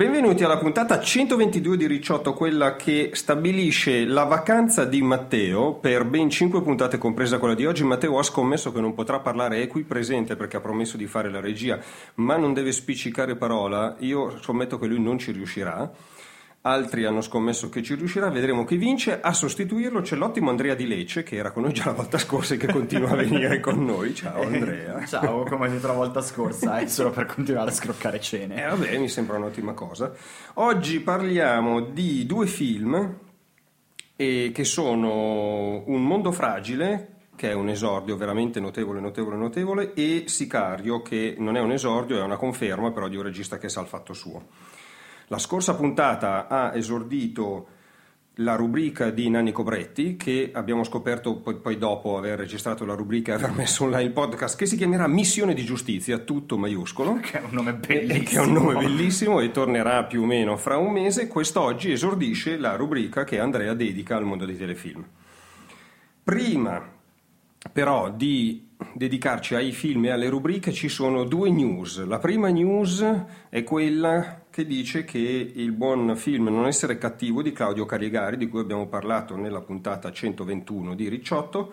Benvenuti alla puntata 122 di Ricciotto, quella che stabilisce la vacanza di Matteo per ben 5 puntate, compresa quella di oggi. Matteo ha scommesso che non potrà parlare, è qui presente perché ha promesso di fare la regia, ma non deve spiccicare parola. Io scommetto che lui non ci riuscirà altri hanno scommesso che ci riuscirà, vedremo chi vince. A sostituirlo c'è l'ottimo Andrea Di Lecce, che era con noi già la volta scorsa e che continua a venire con noi. Ciao Andrea. Ciao, come detto la volta scorsa, è solo per continuare a scroccare cene. Eh vabbè, mi sembra un'ottima cosa. Oggi parliamo di due film eh, che sono Un mondo fragile, che è un esordio veramente notevole, notevole, notevole, e Sicario, che non è un esordio, è una conferma però di un regista che sa il fatto suo. La scorsa puntata ha esordito la rubrica di Nanni Cobretti che abbiamo scoperto poi, poi, dopo aver registrato la rubrica e aver messo online il podcast che si chiamerà Missione di Giustizia, tutto maiuscolo. Che è un nome bellissimo. Che è un nome bellissimo e tornerà più o meno fra un mese. Quest'oggi esordisce la rubrica che Andrea dedica al mondo dei telefilm. Prima però di dedicarci ai film e alle rubriche ci sono due news. La prima news è quella che dice che il buon film Non essere cattivo di Claudio Caligari, di cui abbiamo parlato nella puntata 121 di Ricciotto,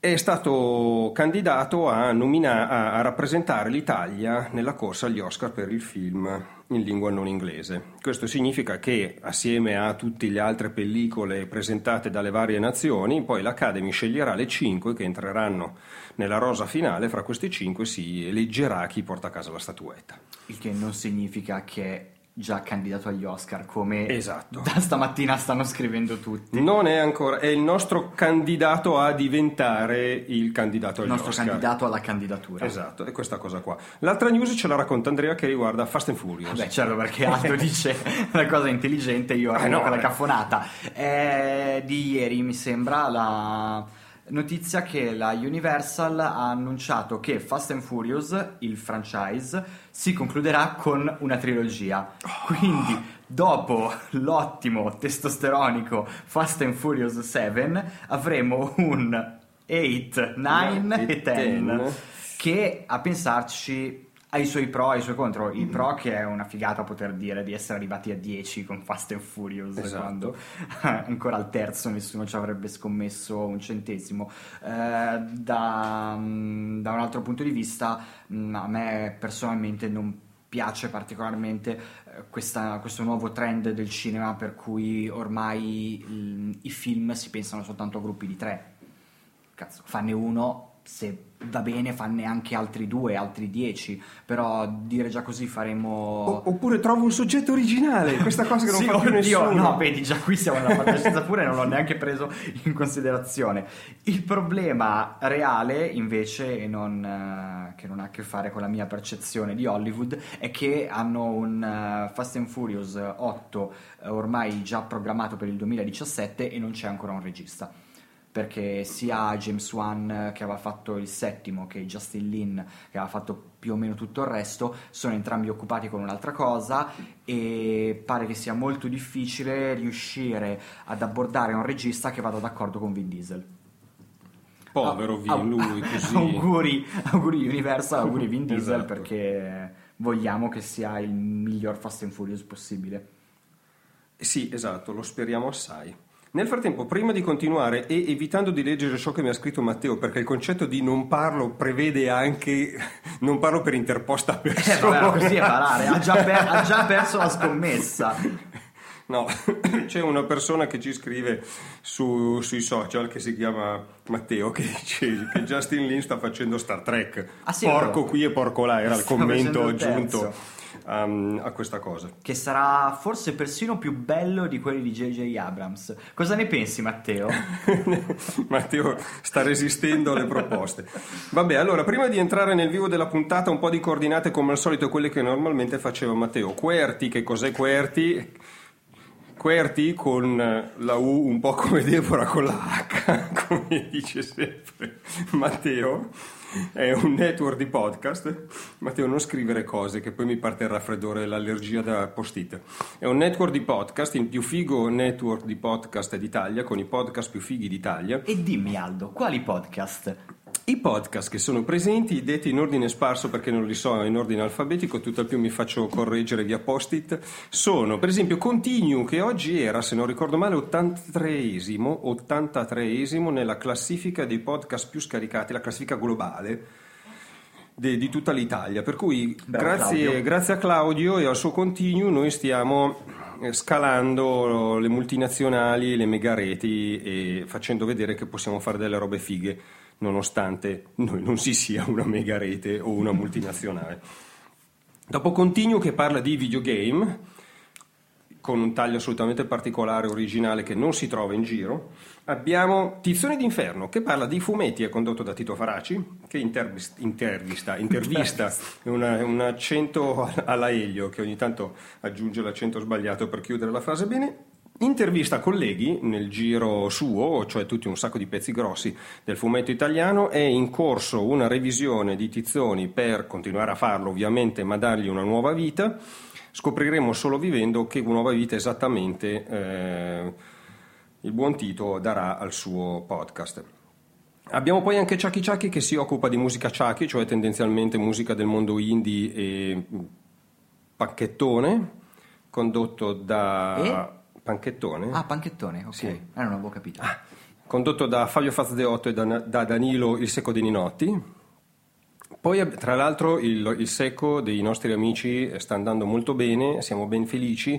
è stato candidato a, nomina- a, rappresentare l'Italia nella corsa agli Oscar per il film in lingua non inglese. Questo significa che assieme a tutte le altre pellicole presentate dalle varie nazioni, poi l'Academy sceglierà le cinque che entreranno nella rosa finale, fra queste cinque si eleggerà chi porta a casa la statuetta. Il che non significa che già candidato agli Oscar, come esatto. da stamattina stanno scrivendo tutti. Non è ancora, è il nostro candidato a diventare il candidato agli Oscar. Il nostro Oscar. candidato alla candidatura. Esatto, è questa cosa qua. L'altra news ce la racconta Andrea che riguarda Fast and Furious. Beh, certo, perché Aldo dice una cosa intelligente, io arrivo eh no, con la caffonata. È di ieri, mi sembra, la Notizia che la Universal ha annunciato che Fast and Furious, il franchise, si concluderà con una trilogia. Quindi, dopo l'ottimo testosteronico Fast and Furious 7, avremo un 8, 9 e 10 che a pensarci ha i suoi pro e i suoi contro. Il mm. pro che è una figata poter dire di essere arrivati a 10 con Fast and Furious esatto. quando ancora al terzo nessuno ci avrebbe scommesso un centesimo. Eh, da, mm, da, un altro punto di vista mm, a me personalmente non piace particolarmente eh, questa, questo nuovo trend del cinema per cui ormai il, i film si pensano soltanto a gruppi di tre. Cazzo, fanne uno se va bene fanne anche altri due, altri dieci, però dire già così faremo... O, oppure trovo un soggetto originale, questa cosa che non sì, fa più oddio. No, vedi, già qui siamo nella fantascienza pure, non l'ho neanche preso in considerazione. Il problema reale, invece, non, uh, che non ha a che fare con la mia percezione di Hollywood, è che hanno un uh, Fast and Furious 8 uh, ormai già programmato per il 2017 e non c'è ancora un regista perché sia James Wan eh, che aveva fatto il settimo che Justin Lin che aveva fatto più o meno tutto il resto sono entrambi occupati con un'altra cosa e pare che sia molto difficile riuscire ad abbordare un regista che vada d'accordo con Vin Diesel. Povero Vin, ah, lui così. auguri, auguri Universal, auguri Vin Diesel esatto. perché vogliamo che sia il miglior Fast and Furious possibile. Sì esatto, lo speriamo assai nel frattempo, prima di continuare e evitando di leggere ciò che mi ha scritto Matteo, perché il concetto di non parlo prevede anche non parlo per interposta persona. Eh, vabbè, così è parare, ha già, per, ha già perso la scommessa. No, c'è una persona che ci scrive su- sui social che si chiama Matteo che dice che Justin Lin sta facendo Star Trek. Ah, sì, porco qui e porco là, era il commento aggiunto terzo. Um, a questa cosa. Che sarà forse persino più bello di quelli di J.J. Abrams. Cosa ne pensi, Matteo? Matteo sta resistendo alle proposte. Vabbè, allora, prima di entrare nel vivo della puntata, un po' di coordinate come al solito, quelle che normalmente faceva Matteo. Querti, che cos'è Querti? Querti con la U un po' come Deborah con la H, come dice sempre Matteo. È un network di podcast. Matteo, non scrivere cose che poi mi parte il raffreddore e l'allergia da post-it. È un network di podcast, il più figo network di podcast d'Italia, con i podcast più fighi d'Italia. e dimmi, Aldo, quali podcast? I podcast che sono presenti, detti in ordine sparso perché non li so in ordine alfabetico, tutt'al più mi faccio correggere via post-it, sono per esempio Continue che oggi era, se non ricordo male, 83esimo, 83esimo nella classifica dei podcast più scaricati, la classifica globale de- di tutta l'Italia. Per cui Bravo, grazie, Claudio. grazie a Claudio e al suo Continue noi stiamo eh, scalando le multinazionali, le megareti e facendo vedere che possiamo fare delle robe fighe nonostante noi non si sia una mega rete o una multinazionale. Dopo Continuo che parla di videogame, con un taglio assolutamente particolare, originale, che non si trova in giro, abbiamo Tizione d'Inferno, che parla di fumetti, è condotto da Tito Faraci, che intervis- intervista, intervista. È una- un accento alla Elio, che ogni tanto aggiunge l'accento sbagliato per chiudere la frase. Bene, Intervista colleghi nel giro suo, cioè tutti un sacco di pezzi grossi del fumetto italiano, è in corso una revisione di Tizzoni per continuare a farlo ovviamente, ma dargli una nuova vita. Scopriremo solo vivendo che nuova vita esattamente eh, il buon Tito darà al suo podcast. Abbiamo poi anche Chucky Chucky che si occupa di musica Chucky, cioè tendenzialmente musica del mondo indie e pacchettone, condotto da... Panchettone? Ah, Panchettone, ok. Sì. Eh, non avevo capito. condotto da Fabio Fazdeotto e da, da Danilo il Secco dei Ninotti. Poi, tra l'altro, il, il Secco dei nostri amici sta andando molto bene, siamo ben felici.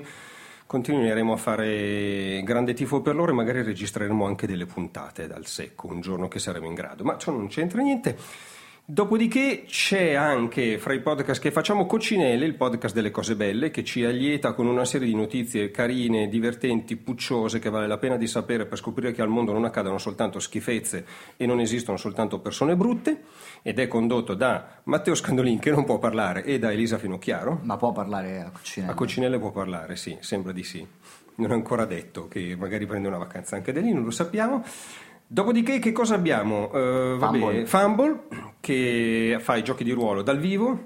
Continueremo a fare grande tifo per loro e magari registreremo anche delle puntate dal Secco un giorno che saremo in grado. Ma ciò non c'entra niente. Dopodiché c'è anche fra i podcast che facciamo Coccinelle, il podcast delle cose belle, che ci allieta con una serie di notizie carine, divertenti, pucciose, che vale la pena di sapere per scoprire che al mondo non accadono soltanto schifezze e non esistono soltanto persone brutte, ed è condotto da Matteo Scandolin, che non può parlare, e da Elisa Finocchiaro. Ma può parlare a cucina? A Coccinelle può parlare, sì, sembra di sì. Non è ancora detto che magari prende una vacanza anche da lì, non lo sappiamo. Dopodiché che cosa abbiamo? Eh, vabbè, Fumble. Fumble, che fa i giochi di ruolo dal vivo,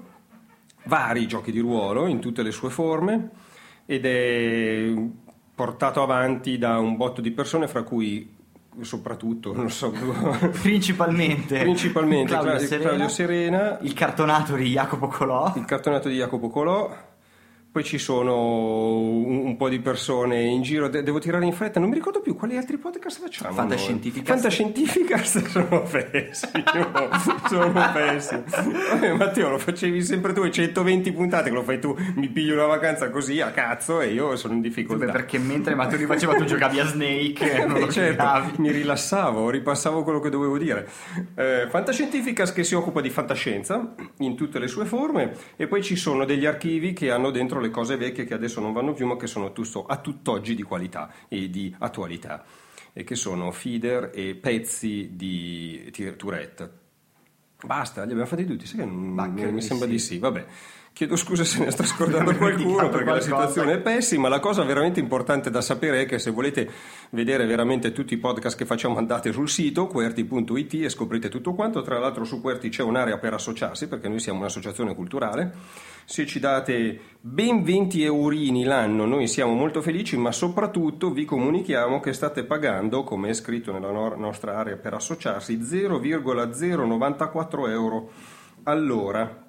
vari giochi di ruolo in tutte le sue forme ed è portato avanti da un botto di persone, fra cui soprattutto, non so, Principalmente. principalmente Claudio Claudio, Serena, Claudio Serena, Il cartonato di Jacopo Colò. il cartonato di Jacopo Colò. Poi ci sono un, un po' di persone in giro, De- devo tirare in fretta, non mi ricordo più quali altri podcast facciamo. noi. Fantascientificast. Fantascientificast sono pessimo, sono pessimo. Vabbè, Matteo, lo facevi sempre tu, 120 puntate che lo fai tu, mi piglio una vacanza così a cazzo e io sono in difficoltà. Beh, perché mentre Maturi faceva tu giocavi a Snake e non lo Eh, certo, giocavi. mi rilassavo, ripassavo quello che dovevo dire. Eh, Fantascientificas che si occupa di fantascienza in tutte le sue forme e poi ci sono degli archivi che hanno dentro le cose vecchie che adesso non vanno più ma che sono tutto- a tutt'oggi di qualità e di attualità e che sono feeder e pezzi di Tourette. Basta, li abbiamo fatti tutti, sai che non, mi- sembra sì. di sì, vabbè. Chiedo scusa se ne sta scordando qualcuno perché la situazione è pessima. La cosa veramente importante da sapere è che se volete vedere veramente tutti i podcast che facciamo andate sul sito querti.it e scoprite tutto quanto. Tra l'altro su Querti c'è un'area per associarsi perché noi siamo un'associazione culturale. Se ci date ben 20 eurini l'anno noi siamo molto felici, ma soprattutto vi comunichiamo che state pagando, come è scritto nella no- nostra area per associarsi, 0,094 euro all'ora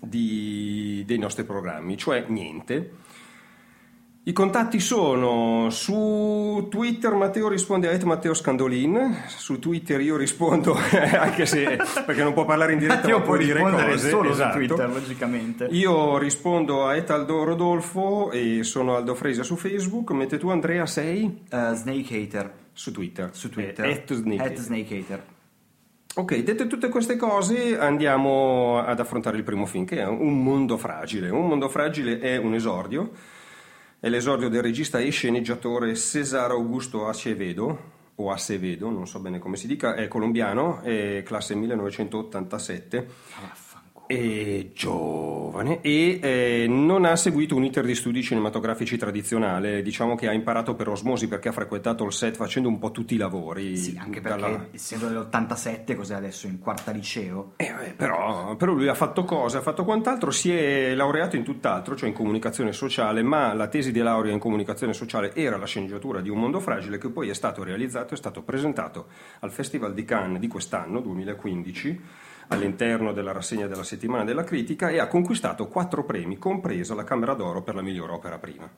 di- dei nostri programmi, cioè niente. I contatti sono su Twitter Matteo risponde a Matteo Scandolin, su Twitter io rispondo anche se perché non può parlare in diretta Matteo ma può dire cose. solo esatto. su Twitter, logicamente. Io rispondo a Etaldo Rodolfo e sono Aldo Fresia su Facebook, mentre tu Andrea sei Uh, Snake Hater su Twitter. su Twitter. Eh, at Snake. At Snake Hater. Ok, dette tutte queste cose andiamo ad affrontare il primo film che è Un mondo fragile. Un mondo fragile è un esordio, è l'esordio del regista e sceneggiatore Cesar Augusto Acevedo, o Acevedo, non so bene come si dica, è colombiano, è classe 1987, Ah, vaffanculo. È giovane e eh, non ha seguito un iter di studi cinematografici tradizionale, diciamo che ha imparato per osmosi perché ha frequentato il set facendo un po' tutti i lavori. Sì, anche perché dalla- essendo dell'87, cos'è adesso in quarta liceo? eh, vabbè, però, però lui ha fatto cose, ha fatto quant'altro, si è laureato in tutt'altro, cioè in comunicazione sociale, ma la tesi di laurea in comunicazione sociale era la sceneggiatura di Un mondo fragile che poi è stato realizzato, è stato presentato al Festival di Cannes di quest'anno, 2015, all'interno della rassegna della settimana della critica e ha conquistato quattro premi, compresa la Camera d'Oro per la migliore opera prima.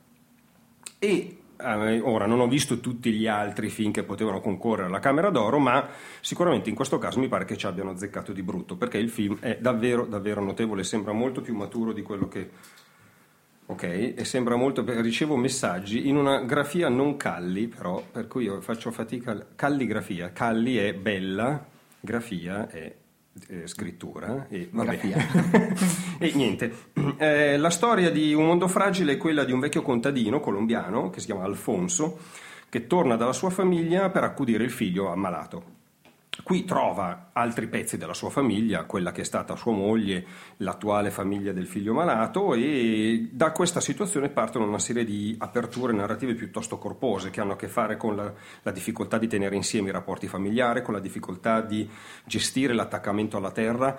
E eh, ora non ho visto tutti gli altri film che potevano concorrere alla Camera d'Oro, ma sicuramente in questo caso mi pare che ci abbiano azzeccato di brutto, perché il film è davvero, davvero notevole, sembra molto più maturo di quello che... Ok, e sembra molto... Ricevo messaggi in una grafia non calli, però, per cui io faccio fatica... Calligrafia, calli è bella, grafia è eh, scrittura e vabbè. e niente, Eh, la storia di Un mondo fragile è quella di un vecchio contadino colombiano che si chiama Alfonso che torna dalla sua famiglia per accudire il figlio ammalato. Qui trova altri pezzi della sua famiglia, quella che è stata sua moglie, l'attuale famiglia del figlio malato e da questa situazione partono una serie di aperture narrative piuttosto corpose che hanno a che fare con la, la difficoltà di tenere insieme i rapporti familiari, con la difficoltà di gestire l'attaccamento alla terra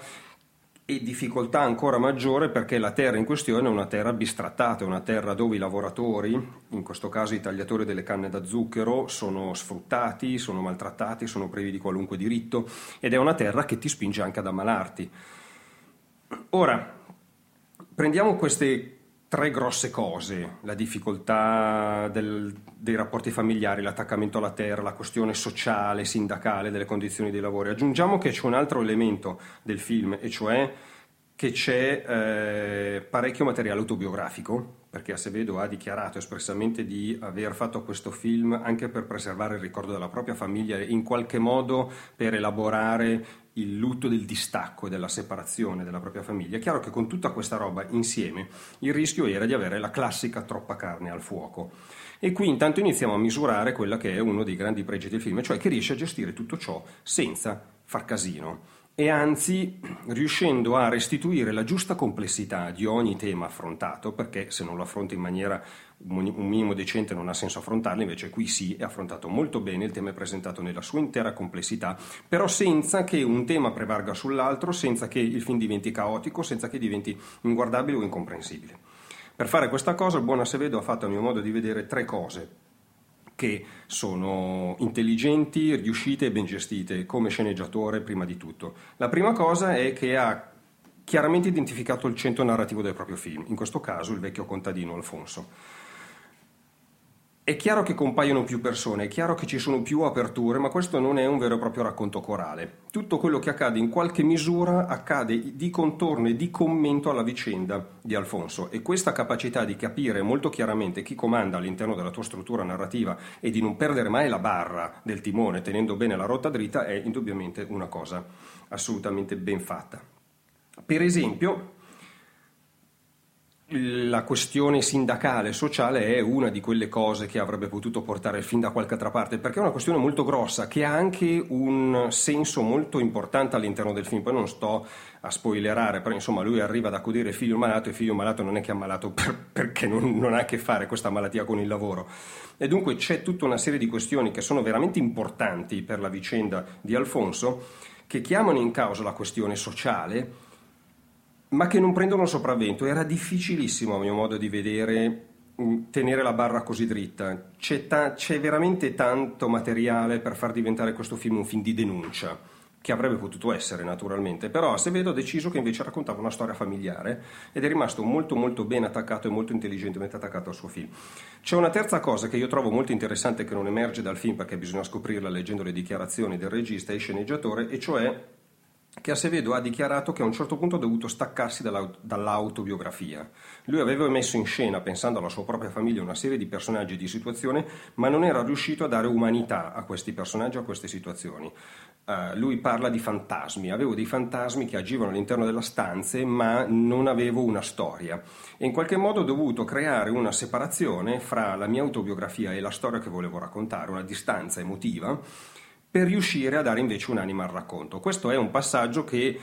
e difficoltà ancora maggiore perché la terra in questione è una terra bistrattata, è una terra dove i lavoratori, in questo caso i tagliatori delle canne da zucchero, sono sfruttati, sono maltrattati, sono privi di qualunque diritto ed è una terra che ti spinge anche ad ammalarti. Ora, prendiamo queste tre grosse cose, la difficoltà del- dei rapporti familiari, l'attaccamento alla terra, la questione sociale, sindacale, delle condizioni di lavoro. Aggiungiamo che c'è un altro elemento del film, e cioè che c'è eh, parecchio materiale autobiografico, perché Acevedo ha dichiarato espressamente di aver fatto questo film anche per preservare il ricordo della propria famiglia e in qualche modo per elaborare il lutto del distacco e della separazione della propria famiglia. È chiaro che con tutta questa roba insieme il rischio era di avere la classica troppa carne al fuoco. E qui intanto iniziamo a misurare quella che è uno dei grandi pregi del film, cioè che riesce a gestire tutto ciò senza far casino e anzi riuscendo a restituire la giusta complessità di ogni tema affrontato, perché se non lo affronti in maniera un minimo decente non ha senso affrontarlo, invece qui sì, è affrontato molto bene, il tema è presentato nella sua intera complessità, però senza che un tema prevalga sull'altro, senza che il film diventi caotico, senza che diventi inguardabile o incomprensibile. Per fare questa cosa il buon Acevedo ha fatto a mio modo di vedere tre cose che sono intelligenti, riuscite e ben gestite come sceneggiatore prima di tutto. La prima cosa è che ha chiaramente identificato il centro narrativo del proprio film, in questo caso il vecchio contadino Alfonso. È chiaro che compaiono più persone, è chiaro che ci sono più aperture, ma questo non è un vero e proprio racconto corale. Tutto quello che accade in qualche misura accade di contorno e di commento alla vicenda di Alfonso e questa capacità di capire molto chiaramente chi comanda all'interno della tua struttura narrativa e di non perdere mai la barra del timone tenendo bene la rotta dritta è indubbiamente una cosa assolutamente ben fatta. Per esempio, la questione sindacale e sociale è una di quelle cose che avrebbe potuto portare film da qualche altra parte, perché è una questione molto grossa, che ha anche un senso molto importante all'interno del film. Poi non sto a spoilerare, però insomma lui arriva ad accudire figlio malato e figlio malato non è che è ammalato per- perché non, non ha a che fare questa malattia con il lavoro. E dunque c'è tutta una serie di questioni che sono veramente importanti per la vicenda di Alfonso, che chiamano in causa la questione sociale, ma che non prendono sopravvento. Era difficilissimo, a mio modo di vedere, mh, tenere la barra così dritta. C'è, ta- c'è veramente tanto materiale per far diventare questo film un film di denuncia. che avrebbe potuto essere naturalmente, però Acevedo ha deciso che invece raccontava una storia familiare ed è rimasto molto molto ben attaccato e molto intelligentemente attaccato al suo film. C'è una terza cosa che io trovo molto interessante che non emerge dal film perché bisogna scoprirla leggendo le dichiarazioni del regista e sceneggiatore, e cioè che Acevedo ha dichiarato che a un certo punto ha dovuto staccarsi dall'autobiografia. Lui aveva messo in scena, pensando alla sua propria famiglia, una serie di personaggi e di situazioni, ma non era riuscito a dare umanità a questi personaggi, a queste situazioni. Uh, lui parla di fantasmi, avevo dei fantasmi che agivano all'interno della stanze, ma non avevo una storia. E in qualche modo ho dovuto creare una separazione fra la mia autobiografia e la storia che volevo raccontare, una distanza emotiva per riuscire a dare invece un'anima al racconto. Questo è un passaggio che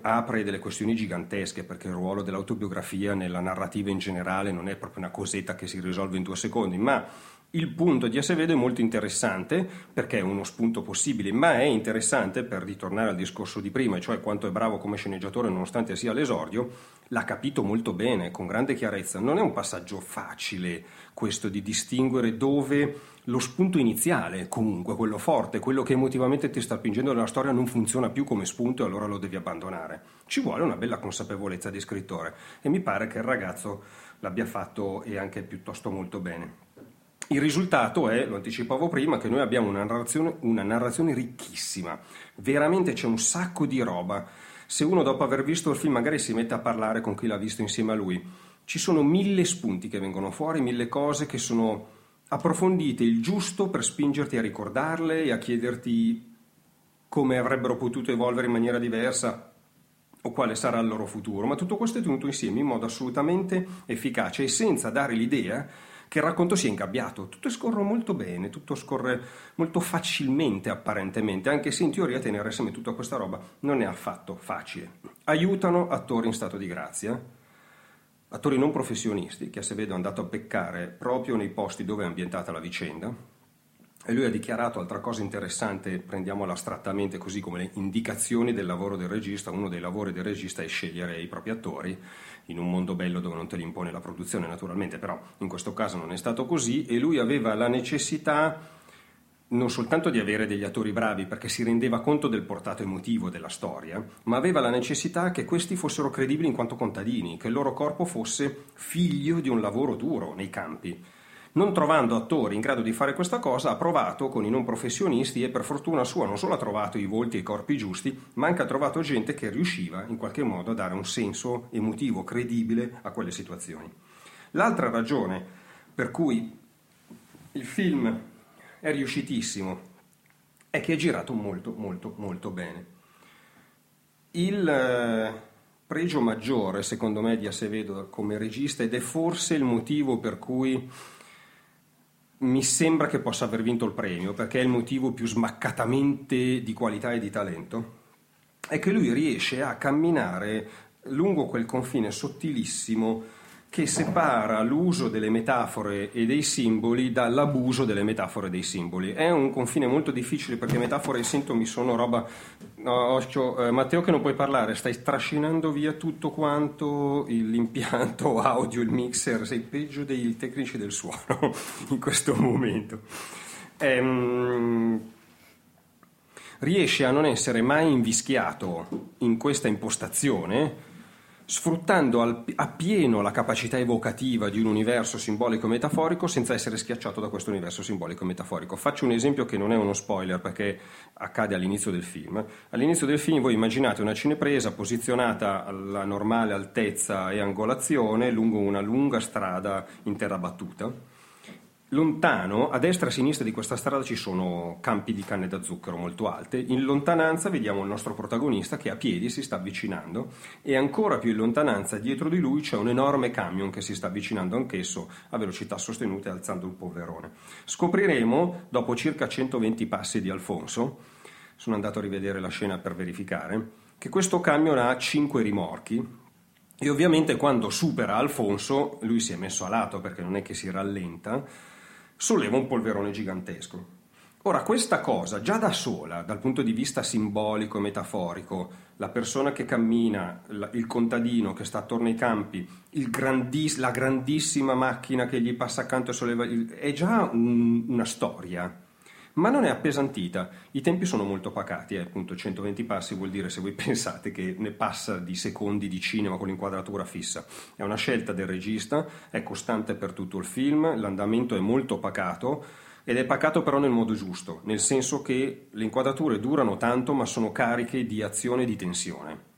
apre delle questioni gigantesche perché il ruolo dell'autobiografia nella narrativa in generale non è proprio una cosetta che si risolve in due secondi, ma il punto di Acevedo è molto interessante perché è uno spunto possibile, ma è interessante per ritornare al discorso di prima, cioè quanto è bravo come sceneggiatore nonostante sia all'esordio, l'ha capito molto bene, con grande chiarezza. Non è un passaggio facile questo di distinguere dove lo spunto iniziale, comunque, quello forte, quello che emotivamente ti sta spingendo nella storia, non funziona più come spunto e allora lo devi abbandonare. Ci vuole una bella consapevolezza di scrittore e mi pare che il ragazzo l'abbia fatto e anche piuttosto molto bene. Il risultato è, lo anticipavo prima, che noi abbiamo una narrazione, una narrazione ricchissima, veramente c'è un sacco di roba. Se uno dopo aver visto il film magari si mette a parlare con chi l'ha visto insieme a lui, ci sono mille spunti che vengono fuori, mille cose che sono approfondite il giusto per spingerti a ricordarle e a chiederti come avrebbero potuto evolvere in maniera diversa o quale sarà il loro futuro, ma tutto questo è tenuto insieme in modo assolutamente efficace e senza dare l'idea che il racconto sia ingabbiato. Tutto scorre molto bene, tutto scorre molto facilmente apparentemente, anche se in teoria tenere assieme tutta questa roba non è affatto facile. Aiutano attori in stato di grazia, attori non professionisti che a Sevedo è andato a peccare proprio nei posti dove è ambientata la vicenda e lui ha dichiarato altra cosa interessante, prendiamola astrattamente così come le indicazioni del lavoro del regista, uno dei lavori del regista è scegliere i propri attori in un mondo bello dove non te li impone la produzione naturalmente, però in questo caso non è stato così e lui aveva la necessità non soltanto di avere degli attori bravi perché si rendeva conto del portato emotivo della storia, ma aveva la necessità che questi fossero credibili in quanto contadini, che il loro corpo fosse figlio di un lavoro duro nei campi. Non trovando attori in grado di fare questa cosa, ha provato con i non professionisti e per fortuna sua non solo ha trovato i volti e i corpi giusti, ma anche ha trovato gente che riusciva in qualche modo a dare un senso emotivo credibile a quelle situazioni. L'altra ragione per cui il film è riuscitissimo, è che è girato molto molto molto bene. Il eh, pregio maggiore, secondo me, di Acevedo come regista, ed è forse il motivo per cui mi sembra che possa aver vinto il premio, perché è il motivo più smaccatamente di qualità e di talento, è che lui riesce a camminare lungo quel confine sottilissimo che separa l'uso delle metafore e dei simboli dall'abuso delle metafore e dei simboli. È un confine molto difficile perché metafore e sintomi sono roba... No, eh, Matteo che non puoi parlare, stai trascinando via tutto quanto l'impianto audio, il mixer, sei peggio dei tecnici del suono in questo momento. Ehm, riesce a non essere mai invischiato in questa impostazione sfruttando al, appieno la capacità evocativa di un universo simbolico metaforico senza essere schiacciato da questo universo simbolico metaforico. Faccio un esempio che non è uno spoiler perché accade all'inizio del film. All'inizio del film voi immaginate una cinepresa posizionata alla normale altezza e angolazione lungo una lunga strada in terra battuta Lontano, a destra e a sinistra di questa strada ci sono campi di canne da zucchero molto alte. In lontananza vediamo il nostro protagonista che a piedi si sta avvicinando e ancora più in lontananza dietro di lui c'è un enorme camion che si sta avvicinando anch'esso a velocità sostenute alzando il polverone. Scopriremo, dopo circa 120 passi di Alfonso, sono andato a rivedere la scena per verificare, che questo camion ha 5 rimorchi e ovviamente quando supera Alfonso lui si è messo a lato perché non è che si rallenta solleva un polverone gigantesco. Ora, questa cosa già da sola, dal punto di vista simbolico e metaforico, la persona che cammina, il contadino che sta attorno ai campi, grandis- la grandissima macchina che gli passa accanto e solleva, è già un, una storia. Ma non è appesantita. I tempi sono molto pacati, eh, appunto 120 passi vuol dire se voi pensate che ne passa di secondi di cinema con l'inquadratura fissa. È una scelta del regista, è costante per tutto il film, l'andamento è molto pacato ed è pacato però nel modo giusto, nel senso che le inquadrature durano tanto ma sono cariche di azione e di tensione.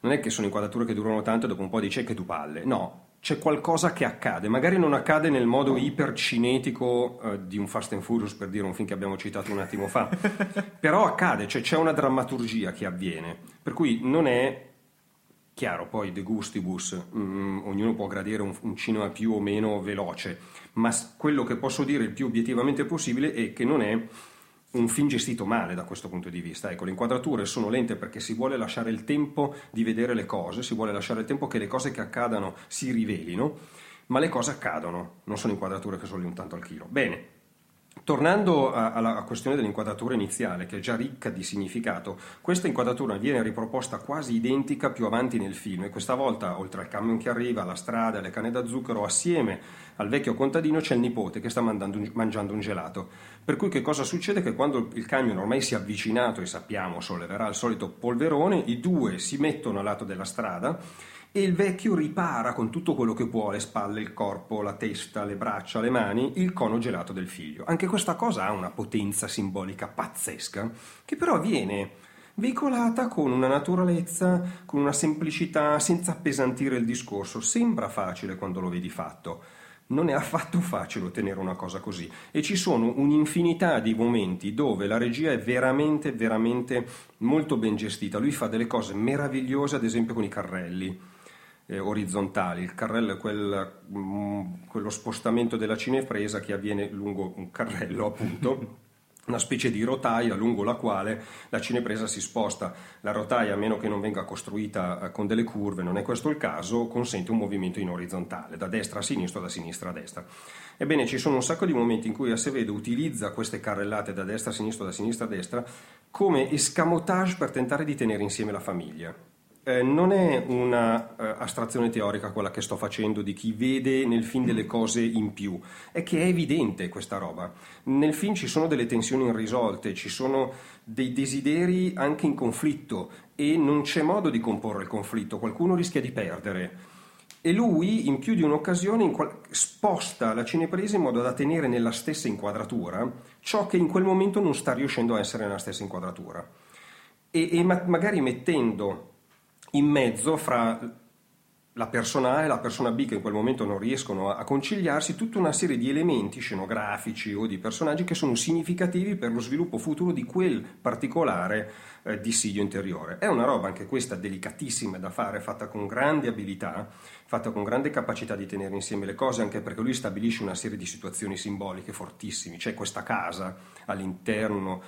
Non è che sono inquadrature che durano tanto e dopo un po' dice che tu palle, no, c'è qualcosa che accade, magari non accade nel modo ipercinetico eh, di un Fast and Furious, per dire un film che abbiamo citato un attimo fa, però accade, cioè c'è una drammaturgia che avviene, per cui non è chiaro, poi de gustibus, mm, ognuno può gradire un, un, cinema più o meno veloce, ma quello che posso dire il più obiettivamente possibile è che non è un film gestito male da questo punto di vista. Ecco, le inquadrature sono lente perché si vuole lasciare il tempo di vedere le cose, si vuole lasciare il tempo che le cose che accadano si rivelino, ma le cose accadono, non sono inquadrature che sono lì un tanto al chilo. Bene, Tornando alla questione dell'inquadratura iniziale, che è già ricca di significato, questa inquadratura viene riproposta quasi identica più avanti nel film e questa volta, oltre al camion che arriva, alla strada, alle canne da zucchero, assieme al vecchio contadino c'è il nipote che sta un, mangiando un gelato. Per cui che cosa succede? Che quando il camion ormai si è avvicinato e sappiamo solleverà il solito polverone, i due si mettono al lato della strada e il vecchio ripara con tutto quello che può, le spalle, il corpo, la testa, le braccia, le mani, il cono gelato del figlio. Anche questa cosa ha una potenza simbolica pazzesca, che però viene veicolata con una naturalezza, con una semplicità, senza appesantire il discorso. Sembra facile quando lo vedi fatto. Non è affatto facile ottenere una cosa così e ci sono un'infinità di momenti dove la regia è veramente, veramente molto ben gestita. Lui fa delle cose meravigliose, ad esempio con i carrelli eh, orizzontali. Il carrello è quel, mh, mm, quello spostamento della cinepresa che avviene lungo un carrello, appunto. una specie di rotaia lungo la quale la cinepresa si sposta. La rotaia, a meno che non venga costruita eh, con delle curve, non è questo il caso, consente un movimento in orizzontale, da destra a sinistra, da sinistra a destra. Ebbene, ci sono un sacco di momenti in cui Acevedo utilizza queste carrellate da destra a sinistra, da sinistra a destra, come escamotage per tentare di tenere insieme la famiglia. Eh, non è una eh, teorica quella che sto facendo di chi vede nel film delle cose in più, è che è evidente questa roba. Nel film ci sono delle tensioni irrisolte, ci sono dei desideri anche in conflitto e non c'è modo di comporre il conflitto, qualcuno rischia di perdere. E lui, in più di un'occasione, qual- sposta la cinepresa in modo da tenere nella stessa inquadratura ciò che in quel momento non sta riuscendo a essere nella stessa inquadratura. E, e ma- magari mettendo in mezzo fra la persona A e la persona B che in quel momento non riescono a, conciliarsi, tutta una serie di elementi scenografici o di personaggi che sono significativi per lo sviluppo futuro di quel particolare eh, dissidio interiore. È una roba anche questa delicatissima da fare, fatta con grande abilità, fatta con grande capacità di tenere insieme le cose, anche perché lui stabilisce una serie di situazioni simboliche fortissime. C'è questa casa all'interno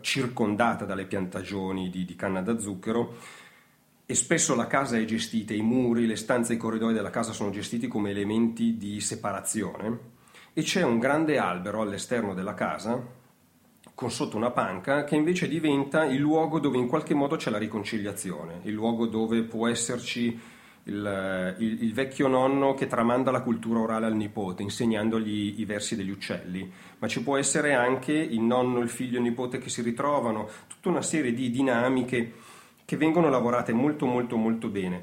circondata dalle piantagioni di, di canna da zucchero e spesso la casa è gestita, i muri, le stanze i corridoi della casa sono gestiti come elementi di separazione e c'è un grande albero all'esterno della casa con sotto una panca che invece diventa il luogo dove in qualche modo c'è la riconciliazione, il luogo dove può esserci il, il, il, vecchio nonno che tramanda la cultura orale al nipote, insegnandogli i versi degli uccelli, ma ci può essere anche il nonno, il figlio il nipote che si ritrovano, tutta una serie di dinamiche che vengono lavorate molto molto molto bene.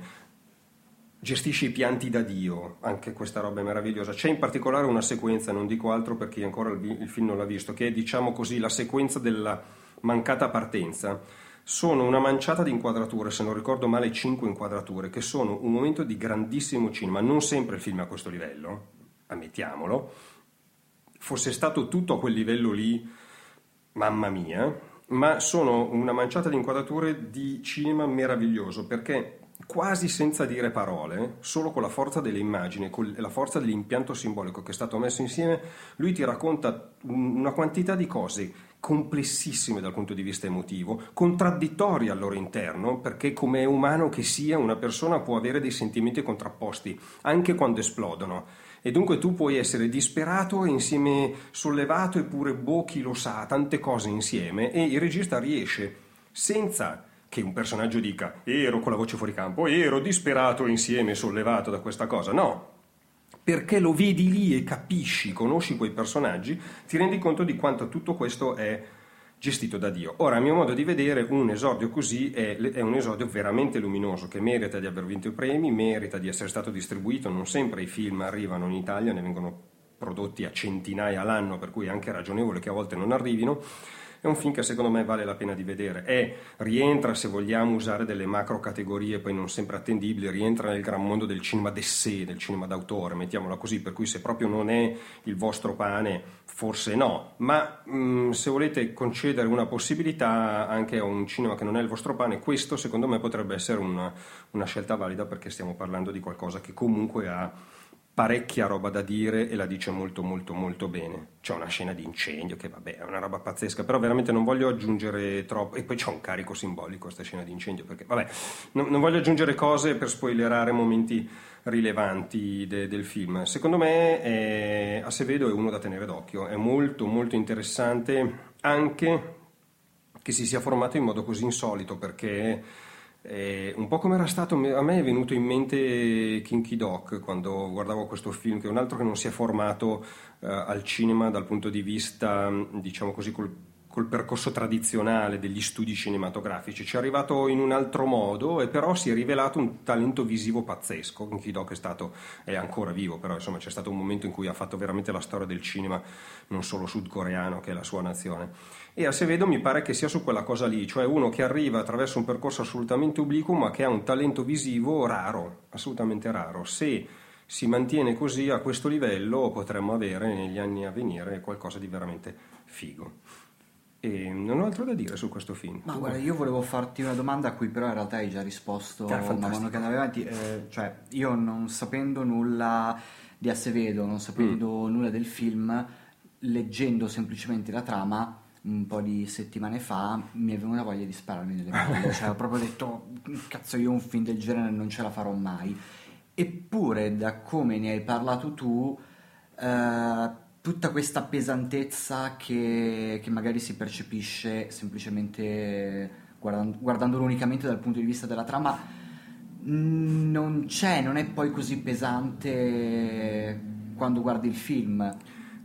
Gestisce i pianti da Dio, anche questa roba è meravigliosa. C'è in particolare una sequenza, non dico altro perché ancora il, il film non l'ha visto, che è diciamo così la sequenza della mancata partenza. Sono una manciata di inquadrature, se non ricordo male cinque inquadrature, che sono un momento di grandissimo cinema. Non sempre il film è a questo livello, ammettiamolo. Fosse stato tutto a quel livello lì, mamma mia, ma sono una manciata di inquadrature di cinema meraviglioso perché quasi senza dire parole, solo con la forza delle immagini, con la forza dell'impianto simbolico che è stato messo insieme, lui ti racconta una quantità di cose complessissime dal punto di vista emotivo, contraddittorie al loro interno, perché come umano che sia, una persona può avere dei sentimenti contrapposti, anche quando esplodono e dunque tu puoi essere disperato e insieme sollevato eppure boh chi lo sa, tante cose insieme e il regista riesce senza che un personaggio dica ero con la voce fuori campo, ero disperato insieme, sollevato da questa cosa, no. perché lo vedi lì e capisci, conosci quei personaggi, ti rendi conto di quanto tutto questo è gestito da Dio. Ora, a mio modo di vedere, un esordio così è, è, un esordio veramente luminoso, che merita di aver vinto i premi, merita di essere stato distribuito, non sempre i film arrivano in Italia, ne vengono prodotti a centinaia l'anno, per cui è anche ragionevole che a volte non arrivino è un film che secondo me vale la pena di vedere. È, rientra, se vogliamo usare delle macro categorie poi non sempre attendibili, rientra nel gran mondo del cinema d'essè, del cinema d'autore, mettiamola così, per cui se proprio non è il vostro pane, forse no. Ma mh, mm, se volete concedere una possibilità anche a un cinema che non è il vostro pane, questo secondo me potrebbe essere una, una scelta valida perché stiamo parlando di qualcosa che comunque ha parecchia roba da dire e la dice molto molto molto bene. C'è una scena di incendio che vabbè è una roba pazzesca, però veramente non voglio aggiungere troppo, e poi c'è un carico simbolico questa scena di incendio, perché vabbè, non, non voglio aggiungere cose per spoilerare momenti rilevanti de, del film. Secondo me è, Acevedo è uno da tenere d'occhio, è molto molto interessante anche che si sia formato in modo così insolito perché eh, un po' come era stato, a me è venuto in mente Kinky Doc quando guardavo questo film, che è un altro che non si è formato eh, al cinema dal punto di vista, diciamo così, col, col, percorso tradizionale degli studi cinematografici. Ci è arrivato in un altro modo e però si è rivelato un talento visivo pazzesco. Kinky Doc è, stato, è ancora vivo, però insomma c'è stato un momento in cui ha fatto veramente la storia del cinema, non solo sudcoreano, che è la sua nazione. E Acevedo mi pare che sia su quella cosa lì, cioè uno che arriva attraverso un percorso assolutamente obliquo ma che ha un talento visivo raro, assolutamente raro. Se si mantiene così a questo livello potremmo avere negli anni a venire qualcosa di veramente figo. E non ho altro da dire su questo film. Ma guarda, io volevo farti una domanda a cui però in realtà hai già risposto man mano che andavi avanti. Eh, cioè, io non sapendo nulla di Acevedo, non sapendo mm. nulla del film, leggendo semplicemente la trama, un po' di settimane fa mi è venuta voglia di spararmi nelle mani, cioè ho proprio detto cazzo io un film del genere non ce la farò mai. Eppure da come ne hai parlato tu, eh, tutta questa pesantezza che, che, magari si percepisce semplicemente guardando, guardandolo unicamente dal punto di vista della trama, non c'è, non è poi così pesante quando guardi il film.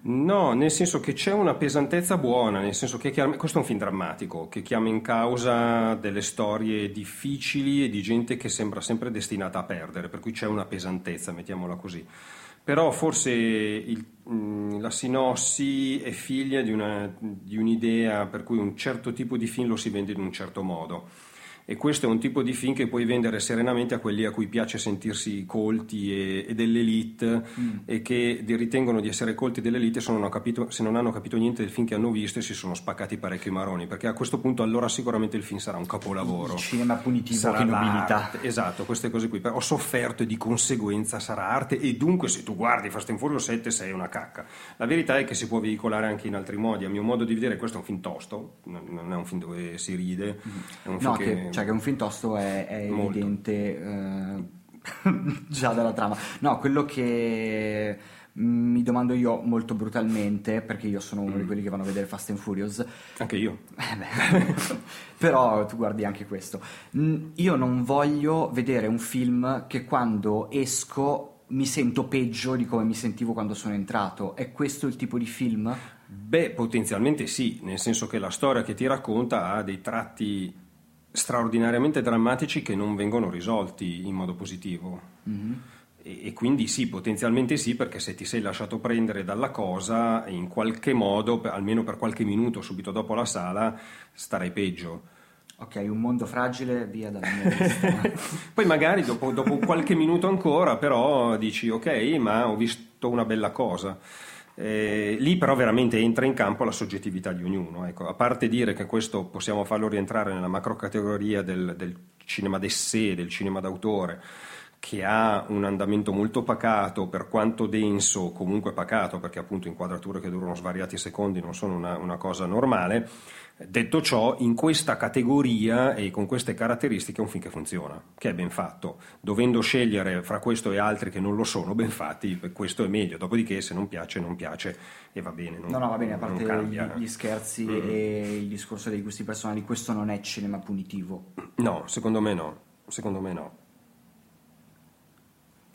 No, nel senso che c'è una pesantezza buona, nel senso che questo è un film drammatico che chiama in causa delle storie difficili e di gente che sembra sempre destinata a perdere, per cui c'è una pesantezza, mettiamola così. Però forse il, mm, la sinossi è figlia di, una, di un'idea per cui un certo tipo di film lo si vende in un certo modo e questo è un tipo di film che puoi vendere serenamente a quelli a cui piace sentirsi colti e, e dell'elite mm. e che ritengono di essere colti dell'elite se non, capito, se non, hanno capito niente del film che hanno visto e si sono spaccati parecchio i maroni perché a questo punto allora sicuramente il film sarà un capolavoro. Il cinema punitivo sarà che nobiltà esatto queste cose qui. Ho sofferto e di conseguenza sarà arte e dunque se tu guardi Fast and Furious 7 sei una cacca. La verità è che si può veicolare anche in altri modi. A mio modo di vedere questo è un film tosto non è un film dove si ride mm. è un film no, che, che cioè che un film tosto è, è evidente eh, già dalla trama. No, quello che mi domando io molto brutalmente, perché io sono uno mm. di quelli che vanno a vedere Fast and Furious. Anche io. Eh Però tu guardi anche questo. Io non voglio vedere un film che quando esco mi sento peggio di come mi sentivo quando sono entrato. È questo il tipo di film? Beh, potenzialmente sì, nel senso che la storia che ti racconta ha dei tratti straordinariamente drammatici che non vengono risolti in modo positivo. Mm-hmm. E, e, quindi sì, potenzialmente sì, perché se ti sei lasciato prendere dalla cosa, in qualche modo, almeno per qualche minuto subito dopo la sala, starai peggio. Ok, un mondo fragile, via dalla mia vista. Poi magari dopo, dopo qualche minuto ancora, però dici ok, ma ho visto una bella cosa. Eh, lì però veramente entra in campo la soggettività di ognuno. Ecco. A parte dire che questo possiamo farlo rientrare nella macro categoria del, del cinema d'essè, del cinema d'autore, che ha un andamento molto pacato, per quanto denso, comunque pacato, perché appunto inquadrature che durano svariati secondi non sono una, una cosa normale Detto ciò, in questa categoria e con queste caratteristiche è un film che funziona, che è ben fatto. Dovendo scegliere fra questo e altri che non lo sono ben fatti, questo è meglio. Dopodiché, se non piace, non piace e va bene. Non, no, no, va bene, a parte gli, gli, scherzi mm-hmm. e il discorso dei gusti personali, questo non è cinema punitivo. No, secondo me no. Secondo me no.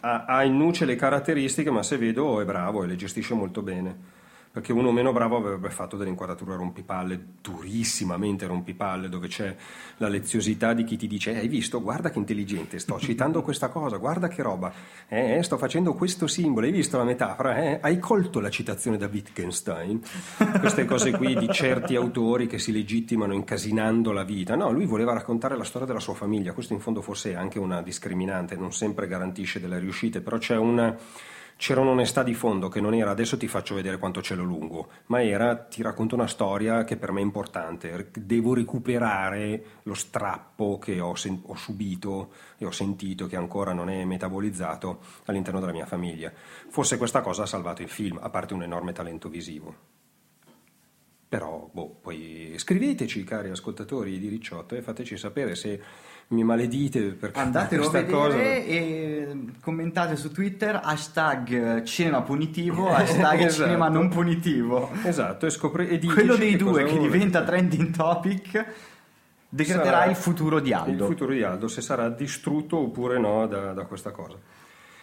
ha, ha in nuce le caratteristiche, ma se vedo è bravo e le gestisce molto bene perché uno meno bravo avrebbe fatto delle inquadrature rompipalle, durissimamente rompipalle, dove c'è la leziosità di chi ti dice hai visto, guarda che intelligente, sto citando questa cosa, guarda che roba, eh, sto facendo questo simbolo, hai visto la metafora, eh? hai colto la citazione da Wittgenstein, queste cose qui di certi autori che si legittimano incasinando la vita, no, lui voleva raccontare la storia della sua famiglia, questo in fondo forse è anche una discriminante, non sempre garantisce delle riuscite, però c'è una c'era un'onestà di fondo che non era adesso ti faccio vedere quanto cielo lungo, ma era ti racconto una storia che per me è importante, devo recuperare lo strappo che ho, sen- ho subito e ho sentito che ancora non è metabolizzato all'interno della mia famiglia. Forse questa cosa ha salvato il film, a parte un enorme talento visivo. Però, boh, poi scriveteci, cari ascoltatori di Ricciotto, e fateci sapere se mi maledite perché Andatelo a vedere cosa... e commentate su Twitter hashtag cinema punitivo, hashtag esatto. cinema non punitivo. Esatto, e scopri... E Quello dei due che vuole. diventa trending topic decreterà sarà il futuro di Aldo. Il futuro di Aldo, se sarà distrutto oppure no da, da questa cosa.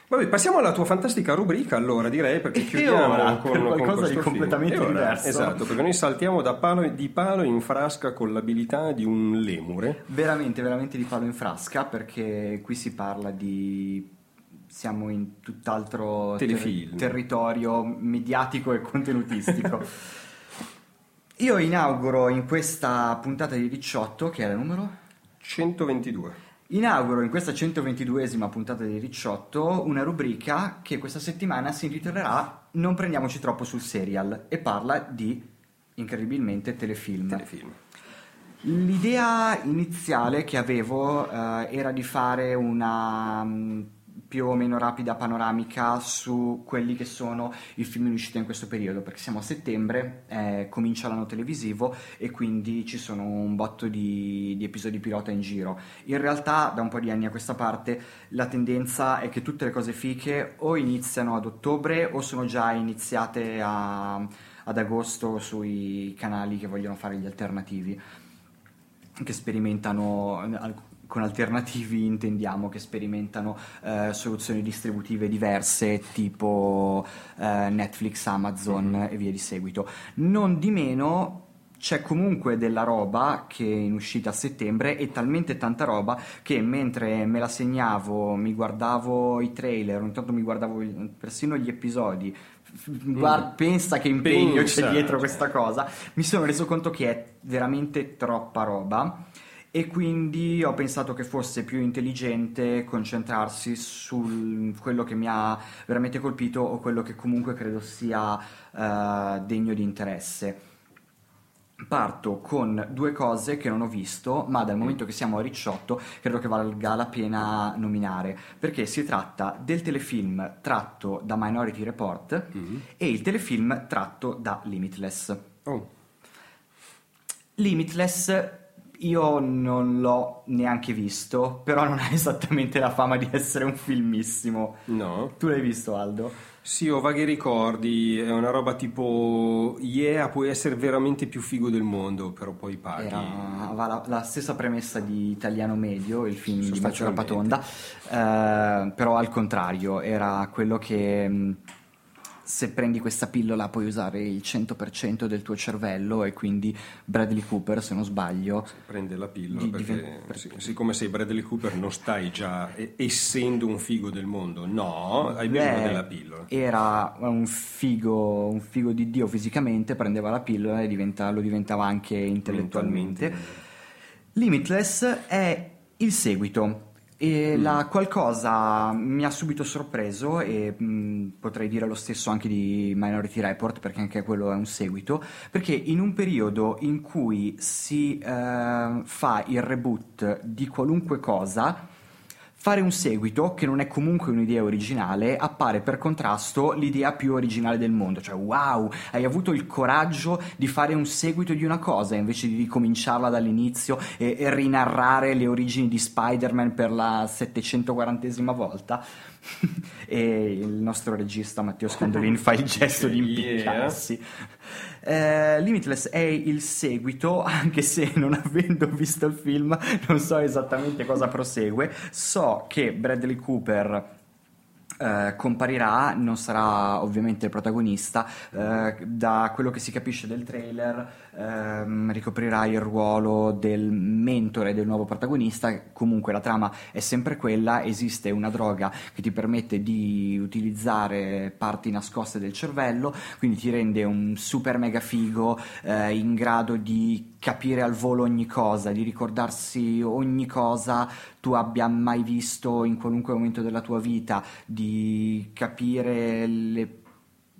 Vabbè, passiamo alla tua fantastica rubrica allora, direi, perché e chiudiamo ora, con, per qualcosa con di completamente ora, diverso. Esatto, perché noi saltiamo da palo, di palo in frasca con l'abilità di un lemure. Veramente, veramente di palo in frasca, perché qui si parla di siamo in tutt'altro ter- territorio mediatico e contenutistico. Io inauguro in questa puntata di 18, che è il numero? 122. Inauguro in questa 122esima puntata di Ricciotto una rubrica che questa settimana si intitolerà Non prendiamoci troppo sul serial e parla di, incredibilmente, telefilm. telefilm. L'idea iniziale che avevo eh, era di fare una più o meno rapida panoramica su quelli che sono i film in uscita in questo periodo, perché siamo a settembre, eh, comincia l'anno televisivo e quindi ci sono un botto di, di, episodi pilota in giro. In realtà da un po' di anni a questa parte la tendenza è che tutte le cose fiche o iniziano ad ottobre o sono già iniziate a, ad agosto sui canali che vogliono fare gli alternativi che sperimentano con alternativi intendiamo che sperimentano eh, soluzioni distributive diverse tipo eh, Netflix, Amazon mm-hmm. e via di seguito. Non di meno c'è comunque della roba che è in uscita a settembre e talmente tanta roba che mentre me la segnavo, mi guardavo i trailer, ogni tanto mi guardavo persino gli episodi, Guarda, mm. pensa che impegno pensa, c'è dietro questa cosa, mi sono reso conto che è veramente troppa roba e quindi ho pensato che fosse più intelligente concentrarsi su quello che mi ha veramente colpito o quello che comunque credo sia uh, degno di interesse. Parto con due cose che non ho visto, ma dal momento che siamo a Ricciotto credo che valga la pena nominare, perché si tratta del telefilm tratto da Minority Report mm-hmm. e il telefilm tratto da Limitless. Oh. Limitless io non l'ho neanche visto, però non ha esattamente la fama di essere un filmissimo. No. Tu l'hai visto, Aldo? Sì, ho vaghi ricordi, è una roba tipo Yeah, puoi essere veramente più figo del mondo, però poi paghi. Era, aveva la, la, stessa premessa di Italiano Medio, il film di Maggio Rapatonda, eh, però al contrario, era quello che se prendi questa pillola puoi usare il 100% del tuo cervello e quindi Bradley Cooper, se non sbaglio... Prende la pillola di, perché diven- sì, siccome sei Bradley Cooper non stai già essendo un figo del mondo, no, hai bisogno della pillola. Era un figo, un figo di Dio fisicamente, prendeva la pillola e diventa, lo diventava anche intellettualmente. Limitless è il seguito e mm. la qualcosa mi ha subito sorpreso e mh, mm, potrei dire lo stesso anche di Minority Report perché anche quello è un seguito, perché in un periodo in cui si eh, fa il reboot di qualunque cosa, Fare un seguito, che non è comunque un'idea originale, appare per contrasto l'idea più originale del mondo. Cioè, wow, hai avuto il coraggio di fare un seguito di una cosa invece di ricominciarla dall'inizio e, e rinarrare le origini di Spider-Man per la 740esima volta. e il nostro regista Matteo Scandolini fa il gesto di impiccarsi. Yeah. Eh, Limitless è il seguito, anche se non avendo visto il film non so esattamente cosa prosegue. So che Bradley Cooper eh, comparirà, non sarà ovviamente il protagonista, eh, da quello che si capisce del trailer ehm, ricoprirà il ruolo del mentore del nuovo protagonista, comunque la trama è sempre quella, esiste una droga che ti permette di utilizzare parti nascoste del cervello, quindi ti rende un super mega figo eh, in grado di capire al volo ogni cosa, di ricordarsi ogni cosa tu abbia mai visto in qualunque momento della tua vita, di capire le,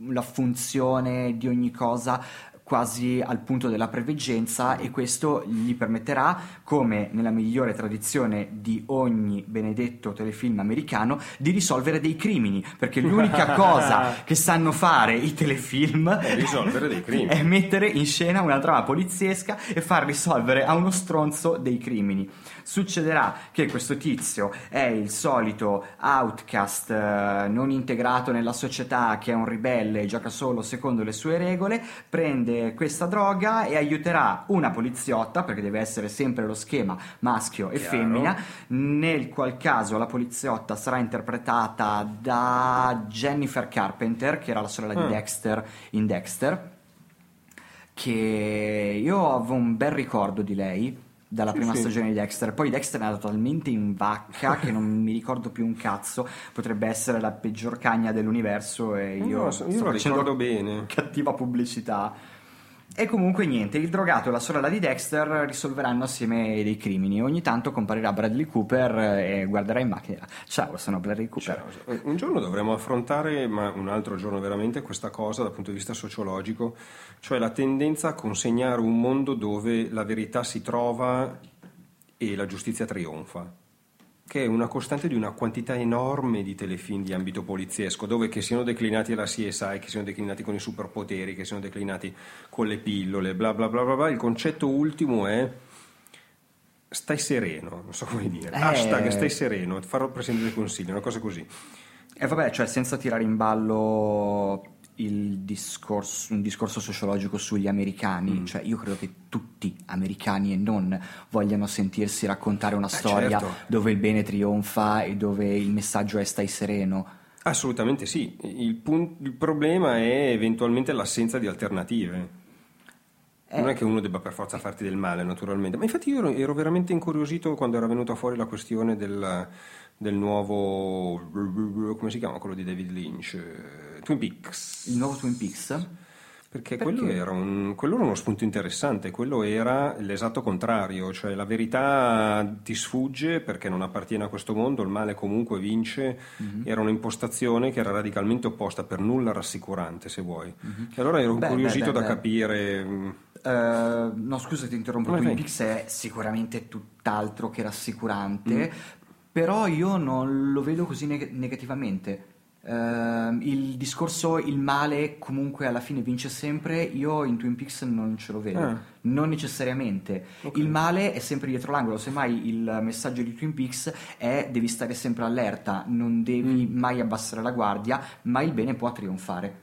la funzione di ogni cosa quasi al punto della preveggenza e questo gli permetterà, come nella migliore tradizione di ogni benedetto telefilm americano, di risolvere dei crimini, perché l'unica cosa che sanno fare i telefilm è risolvere dei crimini. È mettere in scena una trama poliziesca e far risolvere a uno stronzo dei crimini. Succederà che questo tizio è il solito outcast eh, non integrato nella società che è un ribelle, gioca solo secondo le sue regole, prende questa droga e aiuterà una poliziotta, perché deve essere sempre lo schema maschio e Chiaro. femmina, nel qual caso la poliziotta sarà interpretata da Jennifer Carpenter, che era la sorella Ah. di Dexter in Dexter che io avevo un bel ricordo di lei dalla prima sì. stagione di Dexter. Poi Dexter è andato talmente in vacca che non mi ricordo più un cazzo. Potrebbe essere la peggior cagna dell'universo e io, No, io lo ricordo bene. cattiva pubblicità. E comunque niente, il drogato e la sorella di Dexter risolveranno assieme dei crimini. Ogni tanto comparirà Bradley Cooper e guarderà in macchina. Ciao, sono Bradley Cooper. Cioè, un giorno dovremo affrontare, ma un altro giorno veramente, questa cosa dal punto di vista sociologico, cioè la tendenza a consegnare un mondo dove la verità si trova e la giustizia trionfa, che è una costante di una quantità enorme di telefilm di ambito poliziesco, dove che siano declinati alla CSI, che siano declinati con i superpoteri, che siano declinati con le pillole, bla bla bla bla, bla. il concetto ultimo è stai sereno, non so come dire, Eh. hashtag stai sereno, farò il Presidente del Consiglio, una cosa così. E vabbè, cioè senza tirare in ballo discorso, un discorso sociologico sugli americani, Mm. cioè io credo che tutti americani e non vogliano sentirsi raccontare una storia certo. dove il bene trionfa e dove il messaggio è stai sereno. Assolutamente sì, il, pun- il problema è eventualmente l'assenza di alternative. Eh. Non è che uno debba per forza farti del male, naturalmente. Ma infatti io ero, ero veramente incuriosito quando era venuta fuori la questione del, del nuovo. come si chiama quello di David Lynch? Twin Peaks. Il nuovo Twin Peaks? Perché, Perché? Quello, era un- quello era uno spunto interessante, quello era l'esatto contrario, cioè la verità ti sfugge perché non appartiene a questo mondo, il male comunque vince, Mhm. era un'impostazione che era radicalmente opposta, per nulla rassicurante se vuoi. E allora ero. Beh, incuriosito beh, beh, da capire... Eh, no, scusa, ti interrompo. Vai, Twin. Peaks è sicuramente tutt'altro che rassicurante, Mm. però io non lo vedo così neg- negativamente. Eh, il discorso il male comunque alla fine vince sempre, io in Twin Peaks non ce lo vedo, Ah. non necessariamente. Ok. Il male è sempre dietro l'angolo, semmai il messaggio di Twin Peaks è devi stare sempre allerta, non devi Mm. mai abbassare la guardia, ma il bene può trionfare.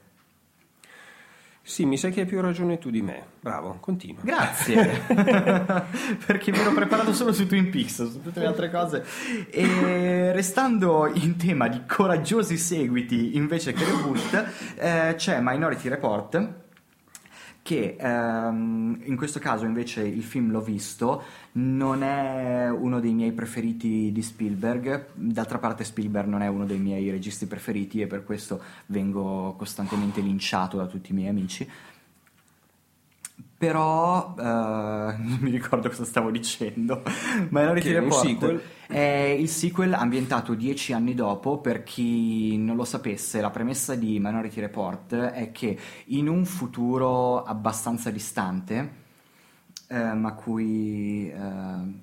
Sì, mi sa che hai più ragione tu di me. Bravo, continua. Grazie, perché mi ero preparato solo su Twin Peaks, su tutte le altre cose. E restando in tema di coraggiosi seguiti invece che reboot, eh, c'è Minority Report. Che ehm, in questo caso invece il film l'ho visto, non è uno dei miei preferiti di Spielberg, d'altra parte Spielberg non è uno dei miei registi preferiti e per questo vengo costantemente linciato da tutti i miei amici. Però eh, non mi ricordo cosa stavo dicendo. Minority Che è un Report sequel? è il sequel ambientato dieci anni dopo. Per chi non lo sapesse, la premessa di Minority Report è che in un futuro abbastanza distante, ehm, a cui ehm,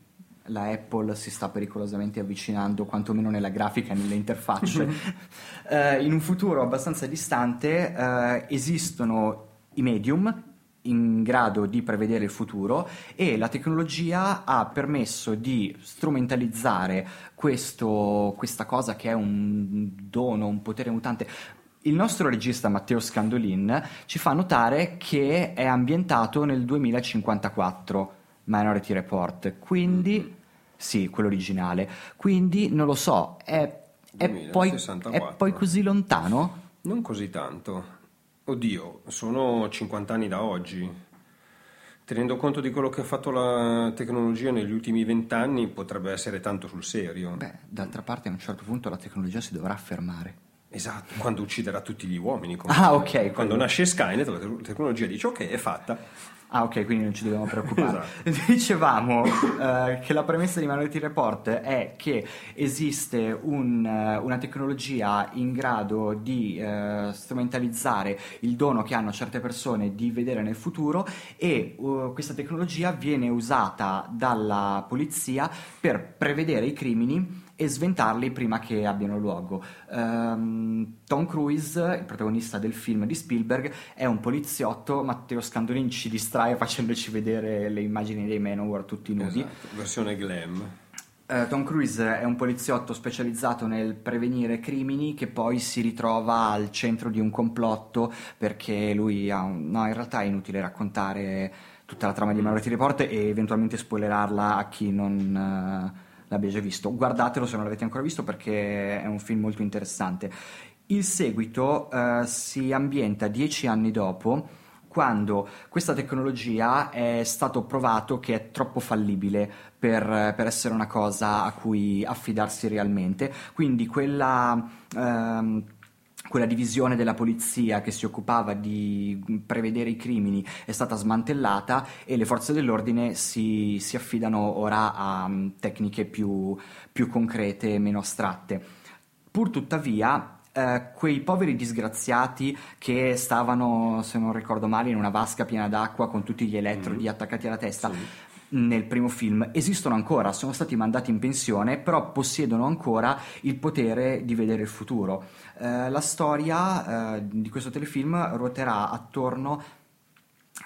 la Apple si sta pericolosamente avvicinando, quantomeno nella grafica e nelle interfacce, eh, in un futuro abbastanza distante eh, esistono i medium in grado di prevedere il futuro e la tecnologia ha permesso di strumentalizzare questo- questa cosa che è un dono, un potere mutante. Il nostro regista Matteo Scandolin ci fa notare che è ambientato nel 2054 Minority Report, quindi sì, quello originale. Quindi non lo so, è È poi, è poi così lontano? Non così tanto. Oddio, sono 50 anni da oggi. Tenendo conto di quello che ha fatto la tecnologia negli ultimi vent'anni, potrebbe essere tanto sul serio. Beh, d'altra parte a un certo punto la tecnologia si dovrà fermare. Esatto, quando ucciderà tutti gli uomini. Ah, ok. Quando quello. nasce Skynet, la tecnologia dice ok, è fatta. Ah, ok, quindi non ci dobbiamo preoccupare. esatto. Dicevamo uh, che la premessa di Minority Report è che esiste un, uh, una tecnologia in grado di uh, strumentalizzare il dono che hanno certe persone di vedere nel futuro e questa tecnologia viene usata dalla polizia per prevedere i crimini e sventarli prima che abbiano luogo. Um, Tom Cruise, il protagonista del film di Spielberg, è un poliziotto, Matteo Scandolin ci distrae facendoci vedere le immagini dei Manowar tutti nudi. Esatto, versione glam. Uh, Tom Cruise è un poliziotto specializzato nel prevenire crimini che poi si ritrova al centro di un complotto perché lui ha un... No, in realtà è inutile raccontare tutta la trama di Minority Report e eventualmente spoilerarla a chi non... Uh, l'abbia già visto. Guardatelo se non l'avete ancora visto perché è un film molto interessante. Il seguito uh, si ambienta dieci anni dopo quando questa tecnologia è stato provato che è troppo fallibile per, per essere una cosa a cui affidarsi realmente. Quindi quella... Uh, quella divisione della polizia che si occupava di prevedere i crimini è stata smantellata e le forze dell'ordine si, si affidano ora a um, tecniche più, più, concrete meno astratte. Pur tuttavia, eh, quei poveri disgraziati che stavano, se non ricordo male, in una vasca piena d'acqua con tutti gli elettrodi mm. attaccati alla testa, sì nel primo film esistono ancora, sono stati mandati in pensione, però possiedono ancora il potere di vedere il futuro. Eh, la storia eh, di questo telefilm ruoterà attorno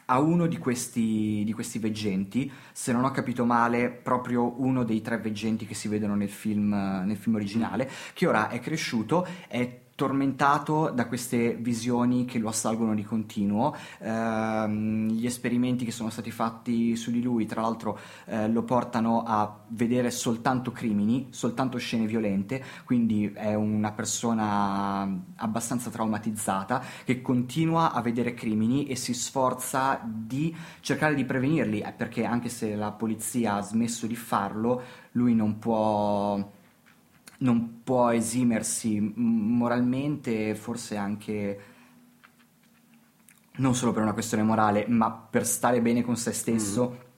a uno di questi, di questi, veggenti, se non ho capito male, proprio uno dei tre veggenti che si vedono nel film, nel film originale, che ora è cresciuto, è tormentato da queste visioni che lo assalgono di continuo. Eh, gli esperimenti che sono stati fatti su di lui, tra l'altro, eh, lo portano a vedere soltanto crimini, soltanto scene violente, quindi è una persona abbastanza traumatizzata che continua a vedere crimini e si sforza di cercare di prevenirli, eh, perché anche se la polizia ha smesso di farlo, lui non può non può esimersi moralmente, forse anche non solo per una questione morale, ma per stare bene con se stesso. Mm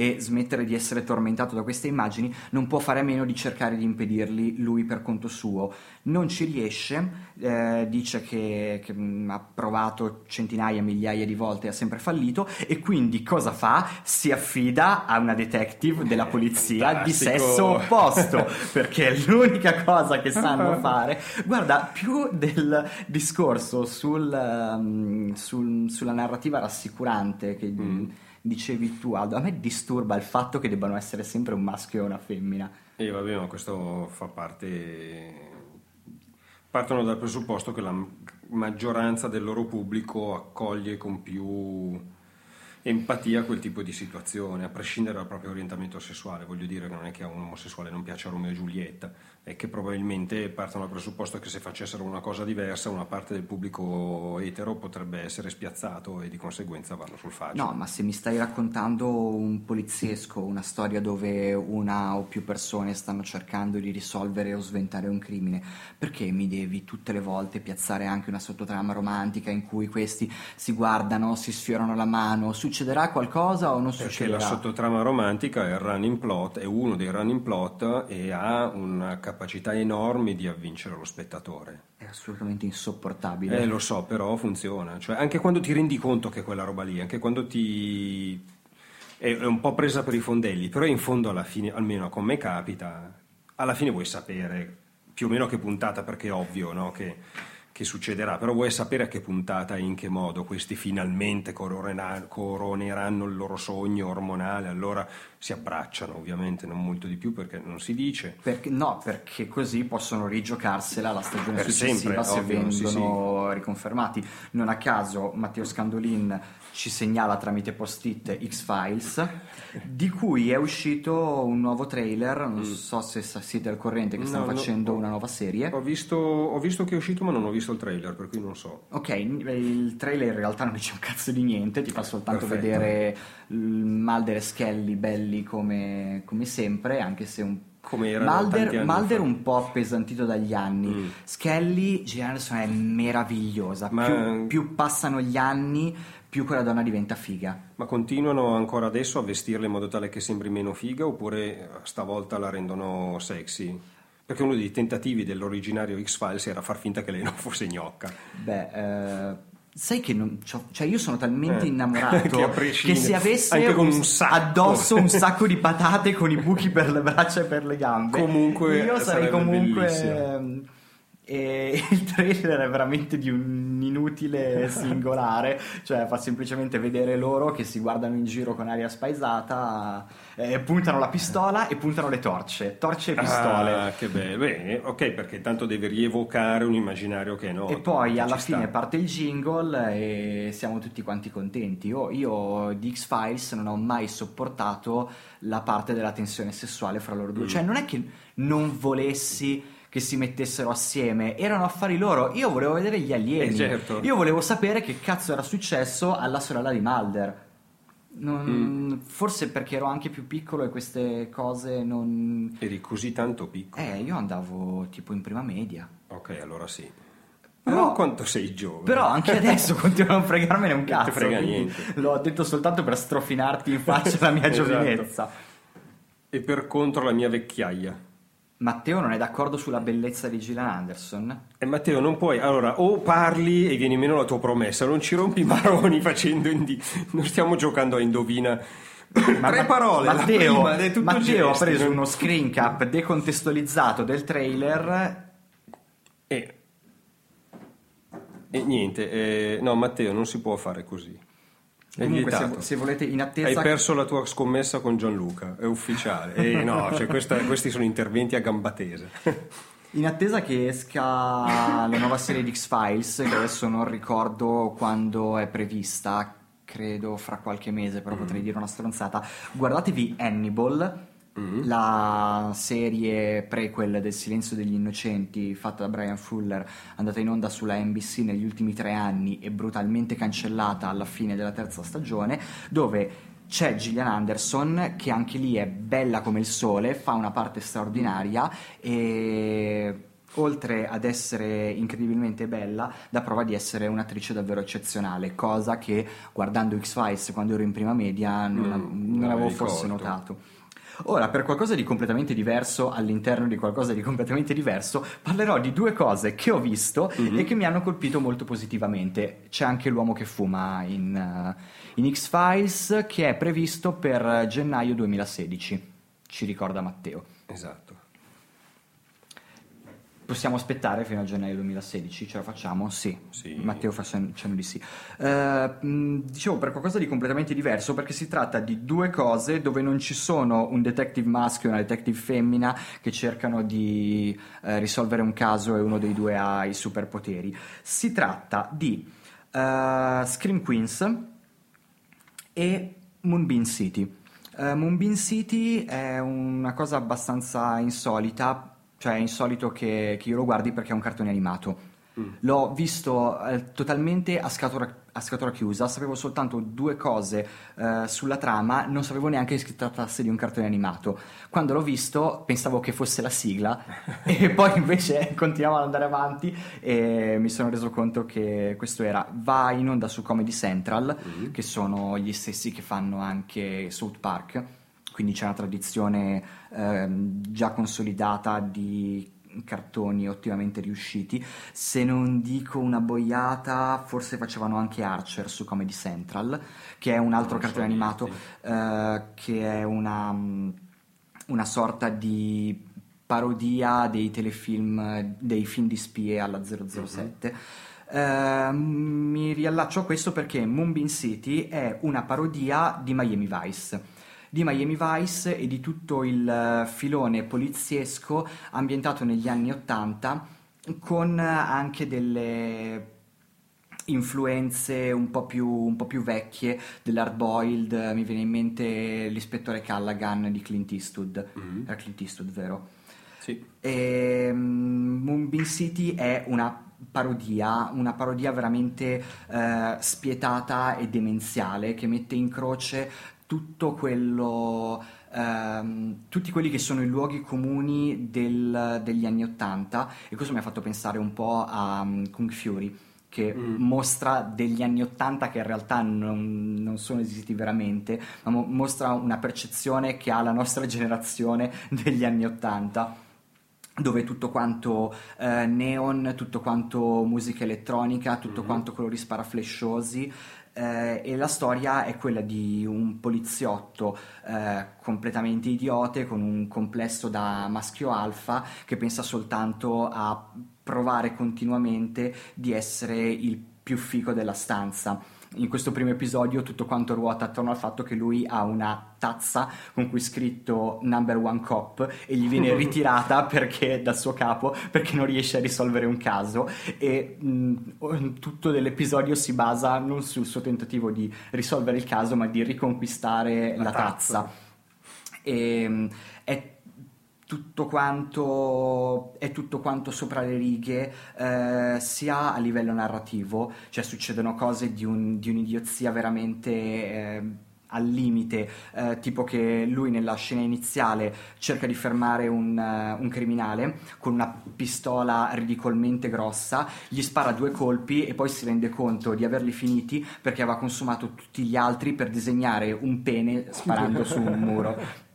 e smettere di essere tormentato da queste immagini, non può fare a meno di cercare di impedirli lui per conto suo. Non ci riesce, eh, dice che, che ha provato centinaia, migliaia di volte e ha sempre fallito e quindi cosa fa? Si affida a una detective della polizia di sesso opposto, perché è l'unica cosa che sanno fare. Guarda, più del discorso sul, um, sul, sulla narrativa rassicurante che... Mm dicevi tu Aldo, a me disturba il fatto che debbano essere sempre un maschio e una femmina. E vabbè, ma questo fa parte... Partono dal presupposto che la maggioranza del loro pubblico accoglie con più empatia quel tipo di situazione, a prescindere dal proprio orientamento sessuale. Voglio dire che non è che a un omosessuale non piace Romeo e Giulietta, è che probabilmente partono dal presupposto che se facessero una cosa diversa una parte del pubblico etero potrebbe essere spiazzato e di conseguenza vanno sul facile. No, ma se mi stai raccontando un poliziesco, una storia dove una o più persone stanno cercando di risolvere o sventare un crimine, perché mi devi tutte le volte piazzare anche una sottotrama romantica in cui questi si guardano, si sfiorano la mano, su succederà qualcosa o non Perché succederà? Perché la sottotrama romantica è, il running plot, è uno dei running plot e ha una capacità enorme di avvincere lo spettatore. È assolutamente insopportabile. Eh, lo so, però funziona. Cioè, anche quando ti rendi conto che è quella roba lì, anche quando ti... è, un po' presa per i fondelli, però in fondo alla fine, almeno a me capita, alla fine vuoi sapere più o meno che puntata, perché è ovvio, no? Che che succederà, però vuoi sapere a che puntata e in che modo questi finalmente coroneranno il loro sogno ormonale, allora si abbracciano ovviamente, non molto di più perché non si dice. Perché, no, perché così possono rigiocarsela la stagione per successiva sempre, se ovvio, vengono sì, sì. riconfermati. Non a caso Matteo Scandolin ci segnala tramite post-it X-Files, di cui è uscito un nuovo trailer, non mm. so se siete al corrente che stanno no, facendo no, una nuova serie. Ho visto, ho visto, che è uscito ma non ho visto il trailer, per cui non so. Ok, il trailer in realtà non dice un cazzo di niente, ti fa soltanto Perfetto. vedere Mulder e Skelly belli come, come sempre, anche se un come era Mulder, Mulder un po' appesantito dagli anni. Mm. Skelly, Gillian è meravigliosa. Ma... Più, più, passano gli anni, più quella donna diventa figa. Ma continuano ancora adesso a vestirla in modo tale che sembri meno figa oppure stavolta la rendono sexy? Perché uno dei tentativi dell'originario X-Files era far finta che lei non fosse gnocca. Beh, eh, sai che non, cioè io sono talmente eh, innamorato che, che, se avesse un addosso un sacco di patate con i buchi per le braccia e per le gambe, comunque io sarei comunque... Bellissimo e il trailer è veramente di un inutile singolare, cioè fa semplicemente vedere loro che si guardano in giro con aria spaesata, eh, puntano la pistola e puntano le torce, torce e pistole. Ah, che bello, bene, ok, perché tanto deve rievocare un immaginario che è noto. E poi alla fine sta. parte il jingle e siamo tutti quanti contenti. Io, io di X-Files non ho mai sopportato la parte della tensione sessuale fra loro due, mm. cioè non è che non volessi che si mettessero assieme, erano affari loro. Io volevo vedere gli alieni. Eh certo. Io volevo sapere che cazzo era successo alla sorella di Mulder. Non, mm. Forse perché ero anche più piccolo e queste cose non. Eri così tanto piccolo? Eh, io andavo tipo in prima media. Ok, allora sì. Però, quanto sei giovane. Però anche adesso continuano a non fregarmene un cazzo. Non ti frega niente. L'ho detto soltanto per strofinarti in faccia la mia esatto. giovinezza. E per contro la mia vecchiaia. Matteo non è d'accordo sulla bellezza di Gillian Anderson? E eh, Matteo, non puoi. Allora, o parli e vieni meno la tua promessa, non ci rompi i maroni facendo indi... Non stiamo giocando a indovina. Ma Tre parole. Matteo, prima, Matteo ha preso uno screen cap decontestualizzato del trailer. E. E niente, eh, no, Matteo, non si può fare così. Comunque, se, se, volete, in attesa. Hai perso la tua scommessa con Gianluca, è ufficiale. E no, cioè questa, questi sono interventi a gamba tesa. In attesa che esca la nuova serie di X-Files, che adesso non ricordo quando è prevista, credo fra qualche mese, però mm. potrei dire una stronzata. Guardatevi Hannibal, Mm-hmm. La serie prequel del Silenzio degli Innocenti fatta da Brian Fuller, andata in onda sulla NBC negli ultimi tre anni e brutalmente cancellata alla fine della terza stagione, dove c'è Gillian Anderson che anche lì è bella come il sole, fa una parte straordinaria e oltre ad essere incredibilmente bella, dà prova di essere un'attrice davvero eccezionale, cosa che guardando X-Files quando ero in prima media non, mm, non avevo forse notato. Ora, per qualcosa di completamente diverso, all'interno di qualcosa di completamente diverso, parlerò di due cose che ho visto mm-hmm. e che mi hanno colpito molto positivamente. C'è anche l'uomo che fuma in, uh, in X-Files, che è previsto per gennaio 2016, ci ricorda Matteo. Esatto. Possiamo aspettare fino a gennaio 2016, ce la facciamo? Sì. sì. Matteo fa cenno di sì. Uh, dicevo per qualcosa di completamente diverso perché si tratta di due cose dove non ci sono un detective maschio e una detective femmina che cercano di uh, risolvere un caso e uno dei due ha i superpoteri. Si tratta di uh, Scream Queens e Moonbeam City. Moonbeam City è una cosa abbastanza insolita cioè è insolito che, che io lo guardi perché è un cartone animato. Mm. L'ho visto eh, totalmente a scatola, a scatola, chiusa, sapevo soltanto due cose eh, sulla trama, non sapevo neanche che si trattasse di un cartone animato. Quando l'ho visto pensavo che fosse la sigla e poi invece continuavo ad andare avanti e mi sono reso conto che questo era. Va in onda su Comedy Central, mm. che sono gli stessi che fanno anche South Park quindi c'è una tradizione eh, già consolidata di cartoni ottimamente riusciti. Se non dico una boiata, forse facevano anche Archer su Comedy Central, che è un altro non cartone animato eh, che è una, una sorta di parodia dei telefilm, dei film di spie alla 007. Uh, mi riallaccio a questo perché Moonbeam City è una parodia di Miami Vice di Miami Vice e di tutto il filone poliziesco ambientato negli anni 80 con anche delle influenze un po' più, un po più vecchie dell'hard boiled, mi viene in mente l'ispettore Callaghan di Clint Eastwood, mm-hmm. era Clint Eastwood vero? Sì. E, um, Moonbeam City è una parodia, una parodia veramente uh, spietata e demenziale che mette in croce tutto quello ehm, tutti quelli che sono i luoghi comuni del, degli anni Ottanta e questo mi ha fatto pensare un po' a um, Kung Fury che mm. mostra degli anni Ottanta che in realtà non, non sono esistiti veramente, ma mo- mostra una percezione che ha la nostra generazione degli anni Ottanta dove tutto quanto eh, neon, tutto quanto musica elettronica, tutto mm. quanto colori sparaflesciosi, eh, e la storia è quella di un poliziotto eh, completamente idiote con un complesso da maschio alfa che pensa soltanto a provare continuamente di essere il più fico della stanza in questo primo episodio tutto quanto ruota attorno al fatto che lui ha una tazza con cui è scritto number one cop e gli viene ritirata perché, dal suo capo perché non riesce a risolvere un caso e mh, tutto dell'episodio si basa non sul suo tentativo di risolvere il caso ma di riconquistare la, la tazza. tazza. E, è tutto quanto, è tutto quanto sopra le righe, eh, sia a livello narrativo, cioè succedono cose di, un, di un'idiozia veramente... Eh, al limite, eh, tipo che lui nella scena iniziale cerca di fermare un, uh, un, criminale con una pistola ridicolmente grossa, gli spara due colpi e poi si rende conto di averli finiti perché aveva consumato tutti gli altri per disegnare un pene sparando su un muro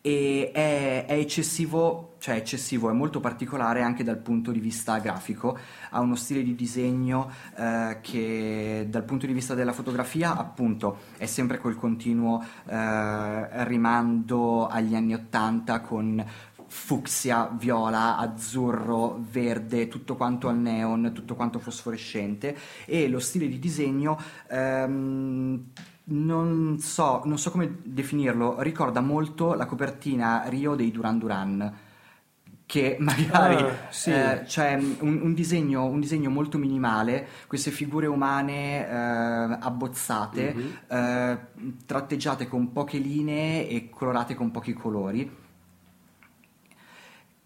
e è, è, eccessivo, cioè eccessivo, è molto particolare anche dal punto di vista grafico, ha uno stile di disegno eh, che dal punto di vista della fotografia appunto è sempre quel continuo eh, rimando agli anni Ottanta con fucsia, viola, azzurro, verde, tutto quanto al neon, tutto quanto fosforescente. E lo stile di disegno ehm, non so, non so come definirlo, ricorda molto la copertina Rio dei Duran Duran che magari ah, sì. eh, c'è un, un, disegno, un, disegno, molto minimale, queste figure umane eh, abbozzate, mm-hmm. eh, tratteggiate con poche linee e colorate con pochi colori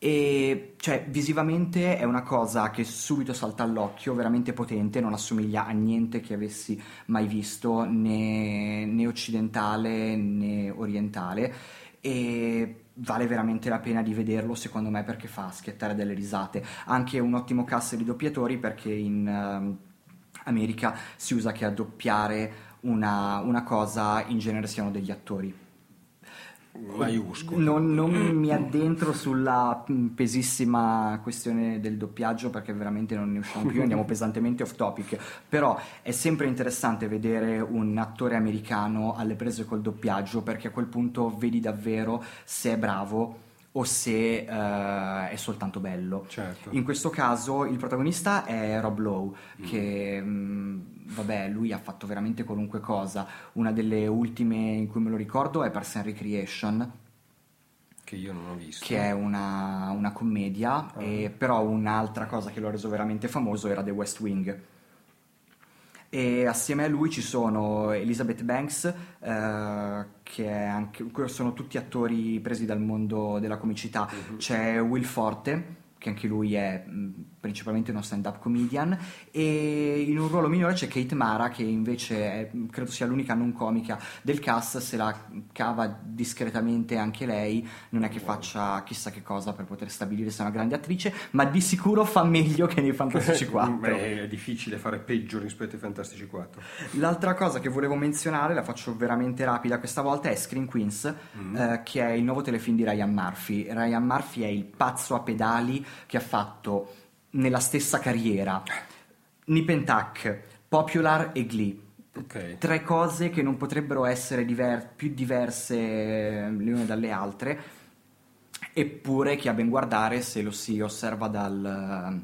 e cioè visivamente è una cosa che subito salta all'occhio, veramente potente, non assomiglia a niente che avessi mai visto né, né occidentale né orientale e vale veramente la pena di vederlo secondo me perché fa schiattare delle risate. Anche un ottimo cast di doppiatori perché in uh, America si usa che a doppiare una, una cosa in genere siano degli attori maiuscolo. Non, non, mi addentro sulla pesissima questione del doppiaggio perché veramente non ne usciamo più, andiamo pesantemente off topic, però è sempre interessante vedere un attore americano alle prese col doppiaggio perché a quel punto vedi davvero se è bravo o se uh, è soltanto bello. Certo. In questo caso il protagonista è Rob Lowe, mm. che mh, mm, vabbè, lui ha fatto veramente qualunque cosa. Una delle ultime in cui me lo ricordo è Parks and Recreation. Che io non ho visto. Che è una, una commedia, ah. e, però un'altra cosa che lo ha reso veramente famoso era The West Wing e assieme a lui ci sono Elizabeth Banks, eh, che anche, sono tutti attori presi dal mondo della comicità, uh-huh. c'è Will Forte, che anche lui è principalmente uno stand-up comedian, e in un ruolo minore c'è Kate Mara, che invece è, credo sia l'unica non comica del cast, se la cava discretamente anche lei, non è che faccia chissà che cosa per poter stabilire se è una grande attrice, ma di sicuro fa meglio che nei Fantastici 4. Beh, è difficile fare peggio rispetto ai Fantastici 4. L'altra cosa che volevo menzionare, la faccio veramente rapida questa volta, è Screen Queens, mm. eh, che è il nuovo telefilm di Ryan Murphy. Ryan Murphy è il pazzo a pedali che ha fatto nella stessa carriera. Nip and Tuck, Popular e Glee. Okay. Tre cose che non potrebbero essere diver- più diverse le une dalle altre. eppure che a ben guardare se lo si osserva dal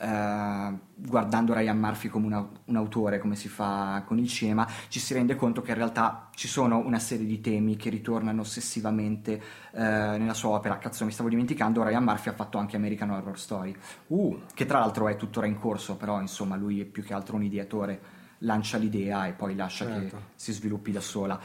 eh, guardando Ryan Murphy come una, un autore, come si fa con il cinema, ci si rende conto che in realtà ci sono una serie di temi che ritornano ossessivamente eh, nella sua opera. Cazzo, mi stavo dimenticando, Ryan Murphy ha fatto anche American Horror Story, uh. che tra l'altro è tuttora in corso, però insomma lui è più che altro un ideatore, lancia l'idea e poi lascia certo. che si sviluppi da sola.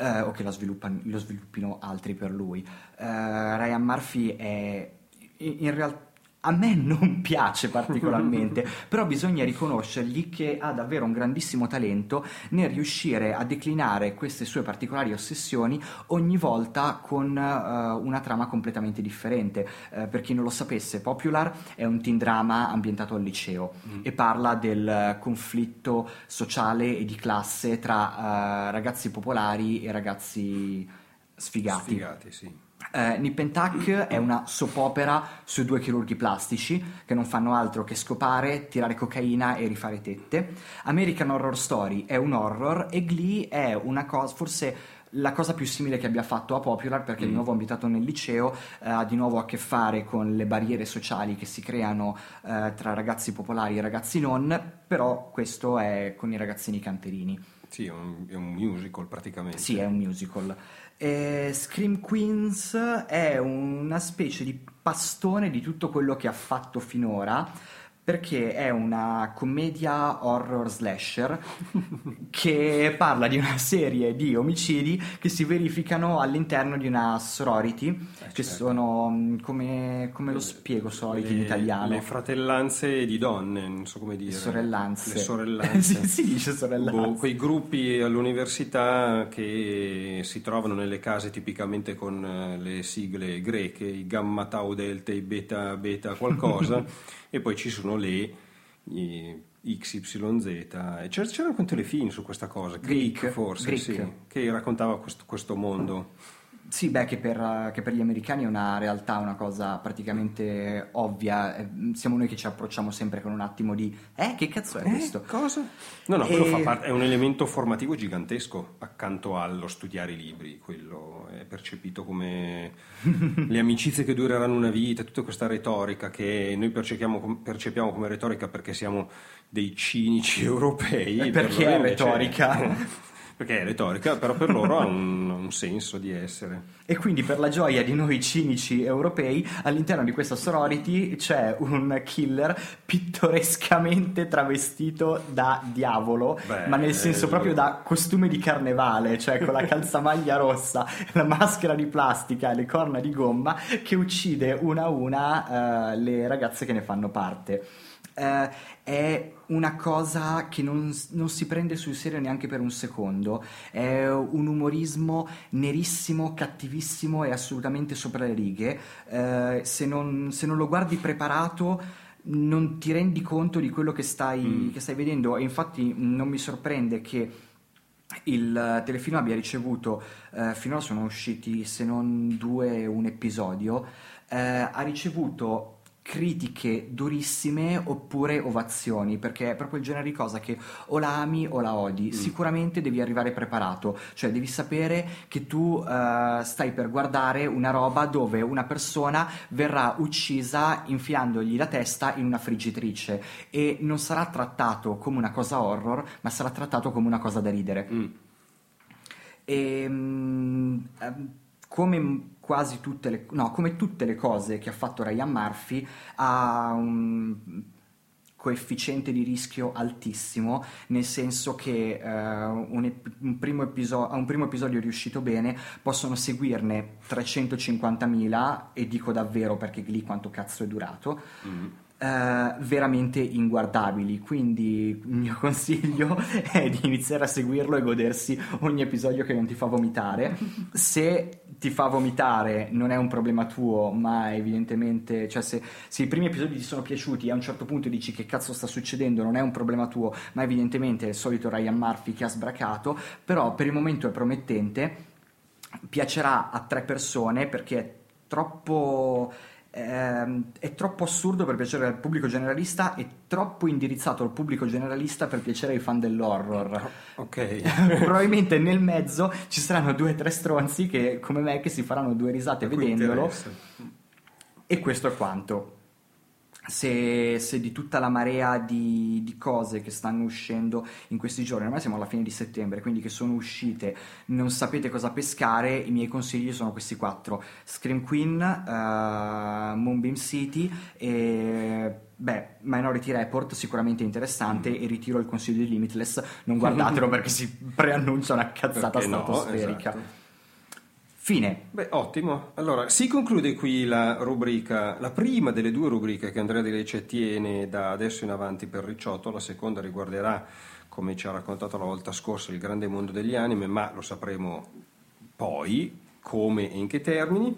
Uh, o che lo sviluppino altri per lui. Uh, Ryan Murphy è in, in realtà a me non piace particolarmente, però bisogna riconoscergli che ha davvero un grandissimo talento nel riuscire a declinare queste sue particolari ossessioni ogni volta con uh, una trama completamente differente. Uh, per chi non lo sapesse, Popular è un teen drama ambientato al liceo mm. e parla del conflitto sociale e di classe tra uh, ragazzi popolari e ragazzi sfigati. Sfigati, sì. Eh, Nip and Tuck è una soap opera su due chirurghi plastici che non fanno altro che scopare, tirare cocaina e rifare tette. American Horror Story è un horror e Glee è una cosa, forse la cosa più simile che abbia fatto a Popular, perché mm. di nuovo abitato nel liceo, eh, ha di nuovo a che fare con le barriere sociali che si creano eh, tra ragazzi popolari e ragazzi non, però questo è con i ragazzini canterini. Sì, è un, è un musical praticamente. Sì, è un musical. E Scream Queens è una specie di pastone di tutto quello che ha fatto finora perché è una commedia horror slasher che parla di una serie di omicidi che si verificano all'interno di una sorority, eh, che certo. sono mm, come, come, lo spiego sorority le, in italiano? Le fratellanze di donne, non so come dire. Le sorellanze. Le sorellanze. si, si dice sorellanze. Boh, quei gruppi all'università che si trovano nelle case tipicamente con eh, le sigle greche, i gamma tau delta, i beta beta qualcosa. e poi ci sono le XYZ. C'erano quei telefilm su questa cosa, Greek, forse, Greek. Sì, che raccontava questo, questo mondo. Sì, beh, che per, che per, gli americani è una realtà, una cosa praticamente ovvia. Eh, siamo noi che ci approcciamo sempre con un attimo di Eh, che cazzo è eh, questo? Cosa? No, no, quello e... fa parte, è un elemento formativo gigantesco accanto allo studiare i libri. Quello è percepito come le amicizie che dureranno una vita, tutta questa retorica che noi percepiamo, percepiamo come retorica perché siamo dei cinici europei. E perché per è retorica? perché è retorica, però per loro ha un, un, senso di essere. E quindi per la gioia di noi cinici europei, all'interno di questa sorority c'è un killer pittorescamente travestito da diavolo, Beh, ma nel senso proprio da costume di carnevale, cioè con la calzamaglia rossa, la maschera di plastica e le corna di gomma, che uccide una a una uh, le ragazze che ne fanno parte eh, è una cosa che non, non, si prende sul serio neanche per un secondo, è un umorismo nerissimo, cattivissimo e assolutamente sopra le righe. Eh, se, non, se non lo guardi preparato non ti rendi conto di quello che stai, mm. che stai vedendo e infatti non mi sorprende che il telefilm abbia ricevuto, eh, finora sono usciti se non due, un episodio, eh, ha ricevuto critiche durissime oppure ovazioni, perché è proprio il genere di cosa che o la ami o la odi. Mm. Sicuramente devi arrivare preparato, cioè devi sapere che tu uh, stai per guardare una roba dove una persona verrà uccisa infilandogli la testa in una friggitrice e non sarà trattato come una cosa horror, ma sarà trattato come una cosa da ridere. Mm. E, um, come quasi tutte le, no, come tutte le cose che ha fatto Ryan Murphy, ha un coefficiente di rischio altissimo, nel senso che uh, un, un, primo episodio, a un primo episodio riuscito bene possono seguirne 350.000 e dico davvero perché lì quanto cazzo è durato. Mm-hmm Uh, veramente inguardabili. Quindi il mio consiglio è di iniziare a seguirlo e godersi ogni episodio che non ti fa vomitare. Se ti fa vomitare non è un problema tuo, ma evidentemente, cioè se, se, i primi episodi ti sono piaciuti e a un certo punto dici che cazzo sta succedendo, non è un problema tuo, ma evidentemente è il solito Ryan Murphy che ha sbracato, però per il momento è promettente, piacerà a tre persone perché è troppo ehm, è troppo assurdo per piacere al pubblico generalista e troppo indirizzato al pubblico generalista per piacere ai fan dell'horror. Ok. Probabilmente nel mezzo ci saranno due o tre stronzi che, come me, che si faranno due risate vedendolo. interessa. E questo è quanto. Se, se di tutta la marea di, di cose che stanno uscendo in questi giorni, ormai siamo alla fine di settembre, quindi che sono uscite, non sapete cosa pescare, i miei consigli sono questi quattro: Scream Queen, eh, Moonbeam City e. Beh, Minority Report sicuramente interessante e ritiro il consiglio di Limitless, non guardatelo perché si preannuncia una cazzata Perché no, stratosferica. esatto. Fine. Beh, ottimo. Allora, si conclude qui la rubrica, la prima delle due rubriche che Andrea Di Lecce tiene da adesso in avanti per Ricciotto, la seconda riguarderà, come ci ha raccontato la volta scorsa, il grande mondo degli anime, ma lo sapremo poi, come e in che termini.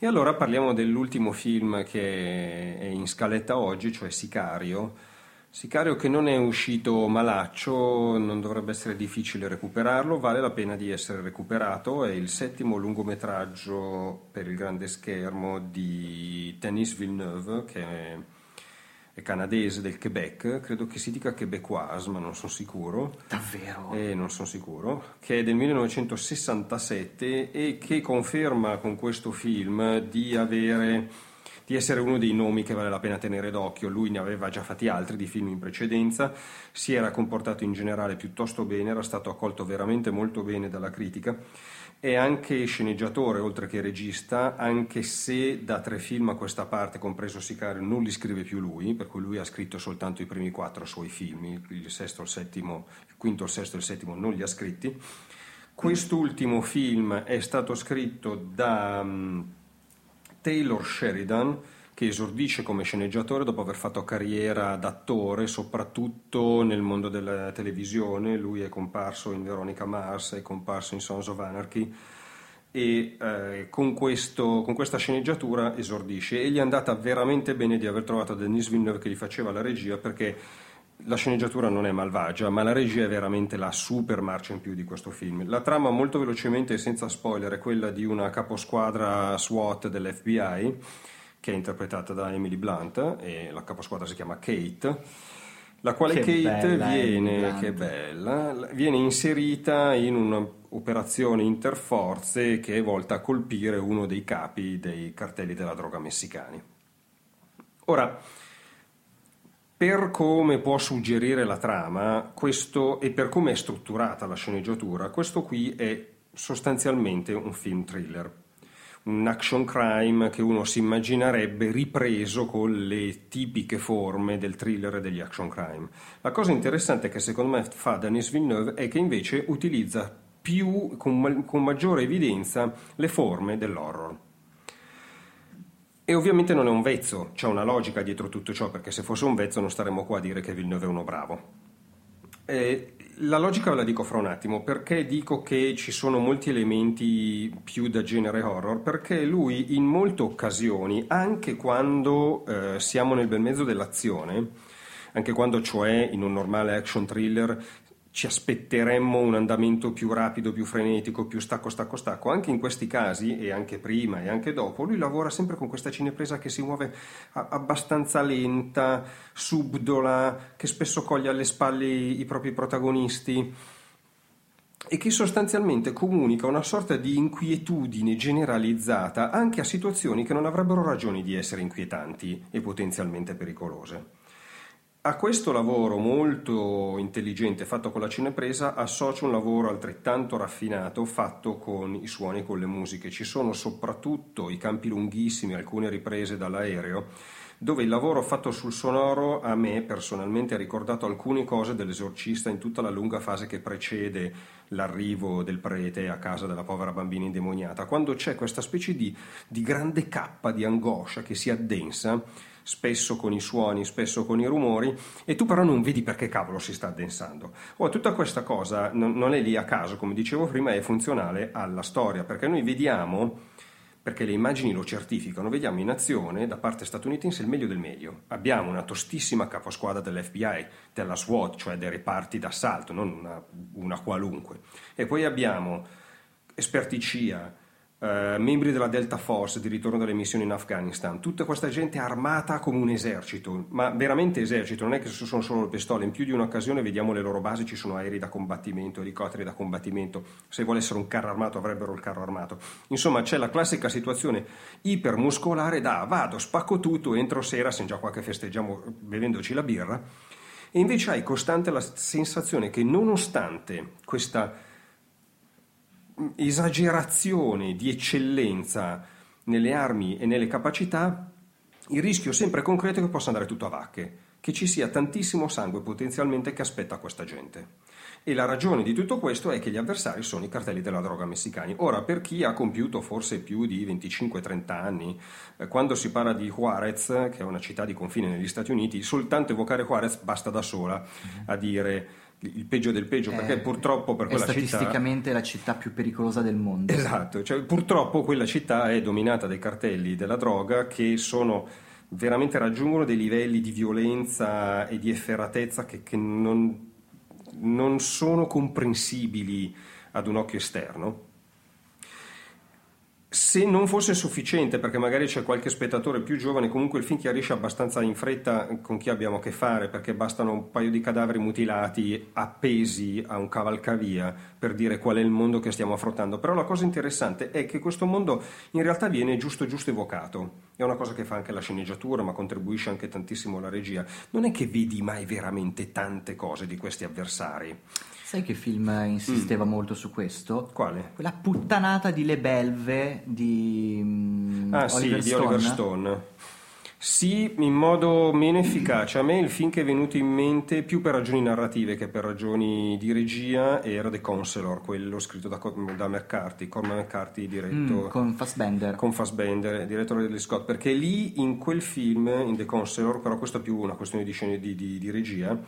E allora parliamo dell'ultimo film che è in scaletta oggi, cioè Sicario. Sicario che non è uscito malaccio, non dovrebbe essere difficile recuperarlo, vale la pena di essere recuperato, è il settimo lungometraggio per il grande schermo di Denis Villeneuve, che è, canadese del Quebec, credo che si dica québécoise, ma non sono sicuro. Davvero? Eh, non sono sicuro, che è del 1967 e che conferma con questo film di avere di essere uno dei nomi che vale la pena tenere d'occhio. Lui ne aveva già fatti altri di film in precedenza, si era comportato in generale piuttosto bene, era stato accolto veramente molto bene dalla critica. È anche sceneggiatore oltre che regista, anche se da tre film a questa parte, compreso Sicario, non li scrive più lui, per cui lui ha scritto soltanto i primi quattro suoi film, il sesto, il settimo, il quinto, il sesto e il settimo non li ha scritti. Quest'ultimo film è stato scritto da mm, Taylor Sheridan, che esordisce come sceneggiatore dopo aver fatto carriera d'attore, soprattutto nel mondo della televisione. Lui è comparso in Veronica Mars, è comparso in Sons of Anarchy e eh, con, questo- con questa sceneggiatura esordisce e gli è andata veramente bene di aver trovato Denis Villeneuve che gli faceva la regia perché la sceneggiatura non è malvagia, ma la regia è veramente la super marcia in più di questo film. La trama, molto velocemente e senza spoiler, è quella di una caposquadra SWAT dell'FBI, che è interpretata da Emily Blunt, e la caposquadra si chiama Kate, la quale Che Kate viene, che bella, la- viene inserita in un'operazione interforze che è volta a colpire uno dei capi dei cartelli della droga messicani. Ora, per come può suggerire la trama questo, e per come è strutturata la sceneggiatura, questo qui è sostanzialmente un film thriller, un action crime che uno si immaginerebbe ripreso con le tipiche forme del thriller e degli action crime. La cosa interessante che secondo me fa Denis Villeneuve è che invece utilizza più, con, con maggiore evidenza, le forme dell'horror. E ovviamente non è un vezzo, c'è una logica dietro tutto ciò, perché se fosse un vezzo non staremmo qua a dire che Villeneuve è uno bravo. Eh, la logica ve la dico fra un attimo, perché dico che ci sono molti elementi più da genere horror, perché lui in molte occasioni, anche quando eh, siamo nel bel mezzo dell'azione, anche quando cioè in un normale action thriller ci aspetteremmo un andamento più rapido, più frenetico, più stacco, stacco, stacco. Anche in questi casi, e anche prima e anche dopo, lui lavora sempre con questa cinepresa che si muove abbastanza lenta, subdola, che spesso coglie alle spalle i propri protagonisti e che sostanzialmente comunica una sorta di inquietudine generalizzata anche a situazioni che non avrebbero ragioni di essere inquietanti e potenzialmente pericolose. A questo lavoro molto intelligente fatto con la cinepresa associo un lavoro altrettanto raffinato fatto con i suoni e con le musiche. Ci sono soprattutto i campi lunghissimi, alcune riprese dall'aereo, dove il lavoro fatto sul sonoro a me personalmente ha ricordato alcune cose dell'esorcista in tutta la lunga fase che precede l'arrivo del prete a casa della povera bambina indemoniata, quando c'è questa specie di, di grande cappa di angoscia che si addensa spesso con i suoni, spesso con i rumori, e tu però non vedi perché cavolo si sta addensando. Oh, tutta questa cosa non, non è lì a caso, come dicevo prima, è funzionale alla storia, perché noi vediamo, perché le immagini lo certificano, vediamo in azione da parte statunitense il meglio del meglio. Abbiamo una tostissima caposquadra dell'FBI, della SWAT, cioè dei reparti d'assalto, non una, una qualunque. E poi abbiamo esperticia, eh, membri della Delta Force di ritorno dalle missioni in Afghanistan, tutta questa gente armata come un esercito, ma veramente esercito, non è che sono solo le pistole, in più di un'occasione vediamo le loro basi, ci sono aerei da combattimento, elicotteri da combattimento, se volessero un carro armato avrebbero il carro armato. Insomma c'è la classica situazione ipermuscolare da vado, spacco tutto, entro sera, se già qua che festeggiamo bevendoci la birra, e invece hai costante la sensazione che nonostante questa esagerazione di eccellenza nelle armi e nelle capacità, il rischio sempre concreto è che possa andare tutto a vacche, che ci sia tantissimo sangue potenzialmente che aspetta questa gente. E la ragione di tutto questo è che gli avversari sono i cartelli della droga messicani. Ora, per chi ha compiuto forse più di 25-30 anni, eh, quando si parla di Juarez, che è una città di confine negli Stati Uniti, soltanto evocare Juarez basta da sola a dire il peggio del peggio, perché Eh, purtroppo per quella città... statisticamente la città più pericolosa del mondo. Esatto, cioè, purtroppo quella città è dominata dai cartelli della droga che sono veramente raggiungono dei livelli di violenza e di efferatezza che, che non, non sono comprensibili ad un occhio esterno. Se non fosse sufficiente, perché magari c'è qualche spettatore più giovane, comunque il film chiarisce abbastanza in fretta con chi abbiamo a che fare, perché bastano un paio di cadaveri mutilati appesi a un cavalcavia per dire qual è il mondo che stiamo affrontando. Però la cosa interessante è che questo mondo in realtà viene giusto giusto evocato. È una cosa che fa anche la sceneggiatura, ma contribuisce anche tantissimo la regia. Non è che vedi mai veramente tante cose di questi avversari. Sai che film insisteva molto su questo? Quale? Quella puttanata di Le Belve di mm, Ah Oliver sì, di Stone. Oliver Stone. Sì, in modo meno efficace. A me il film che è venuto in mente più per ragioni narrative che per ragioni di regia era The Counselor, quello scritto da, da McCarthy, Cormac McCarthy, diretto Mm, con Fassbender. con Fassbender, direttore degli Scott, perché lì in quel film, in The Counselor, però questo è più una questione di, scene, di, di- di regia,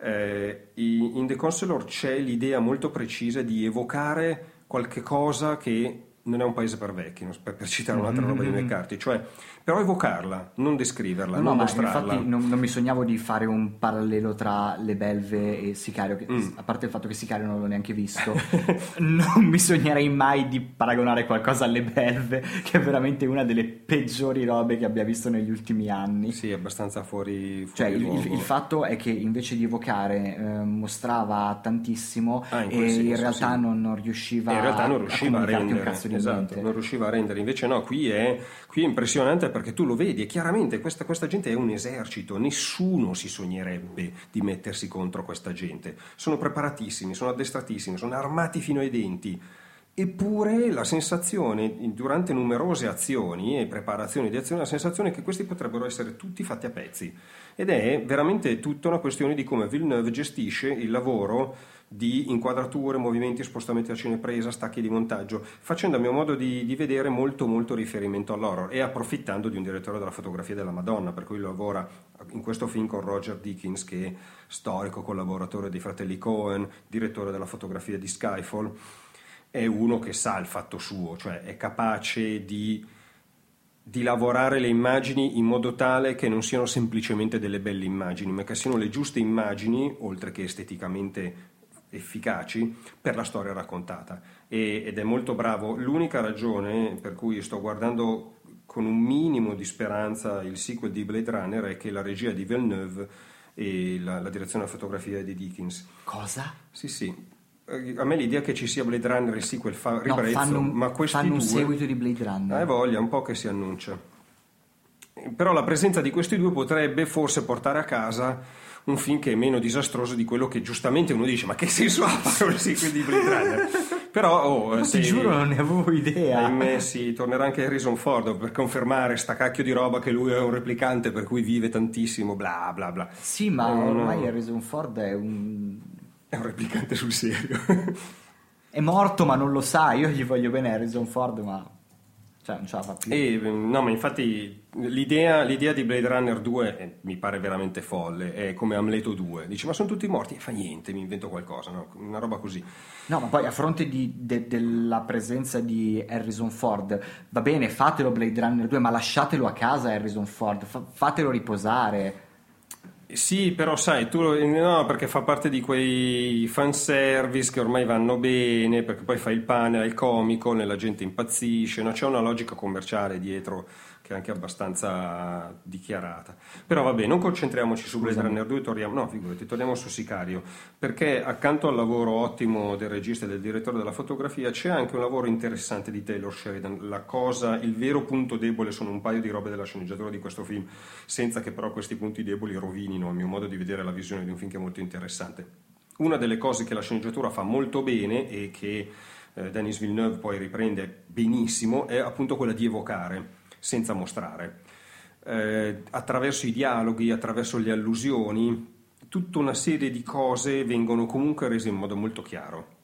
eh, in The Counselor c'è l'idea molto precisa di evocare qualche cosa che non è un paese per vecchi, per, per citare un'altra roba di McCarthy, cioè però evocarla, non descriverla, No, no, non ma mostrarla. infatti non, non mi sognavo di fare un parallelo tra Le Belve e Sicario, che, Mm. a parte il fatto che Sicario non l'ho neanche visto, non mi sognerei mai di paragonare qualcosa alle Belve, che è veramente una delle peggiori robe che abbia visto negli ultimi anni. Sì, è abbastanza fuori, fuori Cioè, il, il- il fatto è che invece di evocare eh, mostrava tantissimo Ah, in e in realtà sì. non, non riusciva, E in realtà non a riusciva a, comunicarti rendere, un cazzo di esatto, non riusciva a rendere. Invece no, qui è, qui è impressionante perché tu lo vedi e chiaramente questa, questa gente è un esercito, nessuno si sognerebbe di mettersi contro questa gente. Sono preparatissimi, sono addestratissimi, sono armati fino ai denti. Eppure la sensazione, durante numerose azioni e preparazioni di azione, la sensazione è che questi potrebbero essere tutti fatti a pezzi. Ed è veramente tutta una questione di come Villeneuve gestisce il lavoro di inquadrature, movimenti, spostamenti a cinepresa, stacchi di montaggio, facendo a mio modo di, di vedere molto molto riferimento all'horror e approfittando di un direttore della fotografia della Madonna, per cui lavora in questo film con Roger Dickens, che è storico collaboratore dei fratelli Cohen, direttore della fotografia di Skyfall, è uno che sa il fatto suo, cioè è capace di di lavorare le immagini in modo tale che non siano semplicemente delle belle immagini, ma che siano le giuste immagini, oltre che esteticamente efficaci, per la storia raccontata. E- ed è molto bravo. L'unica ragione per cui sto guardando con un minimo di speranza il sequel di Blade Runner è che la regia di Villeneuve e la, la direzione della fotografia di Dickens. Cosa? Sì, sì. Eh, A me l'idea che ci sia Blade Runner e il sequel fa No, ribrezzo, fanno, un- ma questi fanno un due... seguito di Blade Runner. Hai voglia, un po' che si annuncia. Però la presenza di questi due potrebbe forse portare a casa un film che è meno disastroso di quello che giustamente uno dice ma che senso ha fare un sequel di Blade Runner? Però oh, Ma se- ti giuro non ne avevo idea. Ahimè sì, tornerà anche Harrison Ford per confermare sta cacchio di roba che lui è un replicante per cui vive tantissimo, bla bla bla. Sì, ma Eh, no. ormai Harrison Ford è un... È un replicante sul serio. È morto ma non lo sa, io gli voglio bene Harrison Ford ma... Cioè non ce la fa più. E, no, ma infatti l'idea, l'idea di Blade Runner 2 eh, mi pare veramente folle, è come Amleto 2. Dici, ma sono tutti morti? E fa niente, mi invento qualcosa, no? una roba così. No, ma poi a fronte di- de- della presenza di Harrison Ford, va bene, fatelo Blade Runner 2, ma lasciatelo a casa Harrison Ford, fa- fatelo riposare. Sì, però sai, tu no, perché fa parte di quei fanservice che ormai vanno bene, perché poi fai il pane al comico, la gente impazzisce, no? c'è una logica commerciale dietro che è anche abbastanza dichiarata. Però vabbè, non concentriamoci su Blade Runner 2, torniamo, no, figurati, torniamo su Sicario, perché accanto al lavoro ottimo del regista e del direttore della fotografia c'è anche un lavoro interessante di Taylor Sheridan. La cosa, il vero punto debole sono un paio di robe della sceneggiatura di questo film, senza che però questi punti deboli rovinino il mio modo di vedere la visione di un film che è molto interessante. Una delle cose che la sceneggiatura fa molto bene e che eh, Denis Villeneuve poi riprende benissimo è appunto quella di evocare senza mostrare. Eh, attraverso i dialoghi, attraverso le allusioni, tutta una serie di cose vengono comunque rese in modo molto chiaro.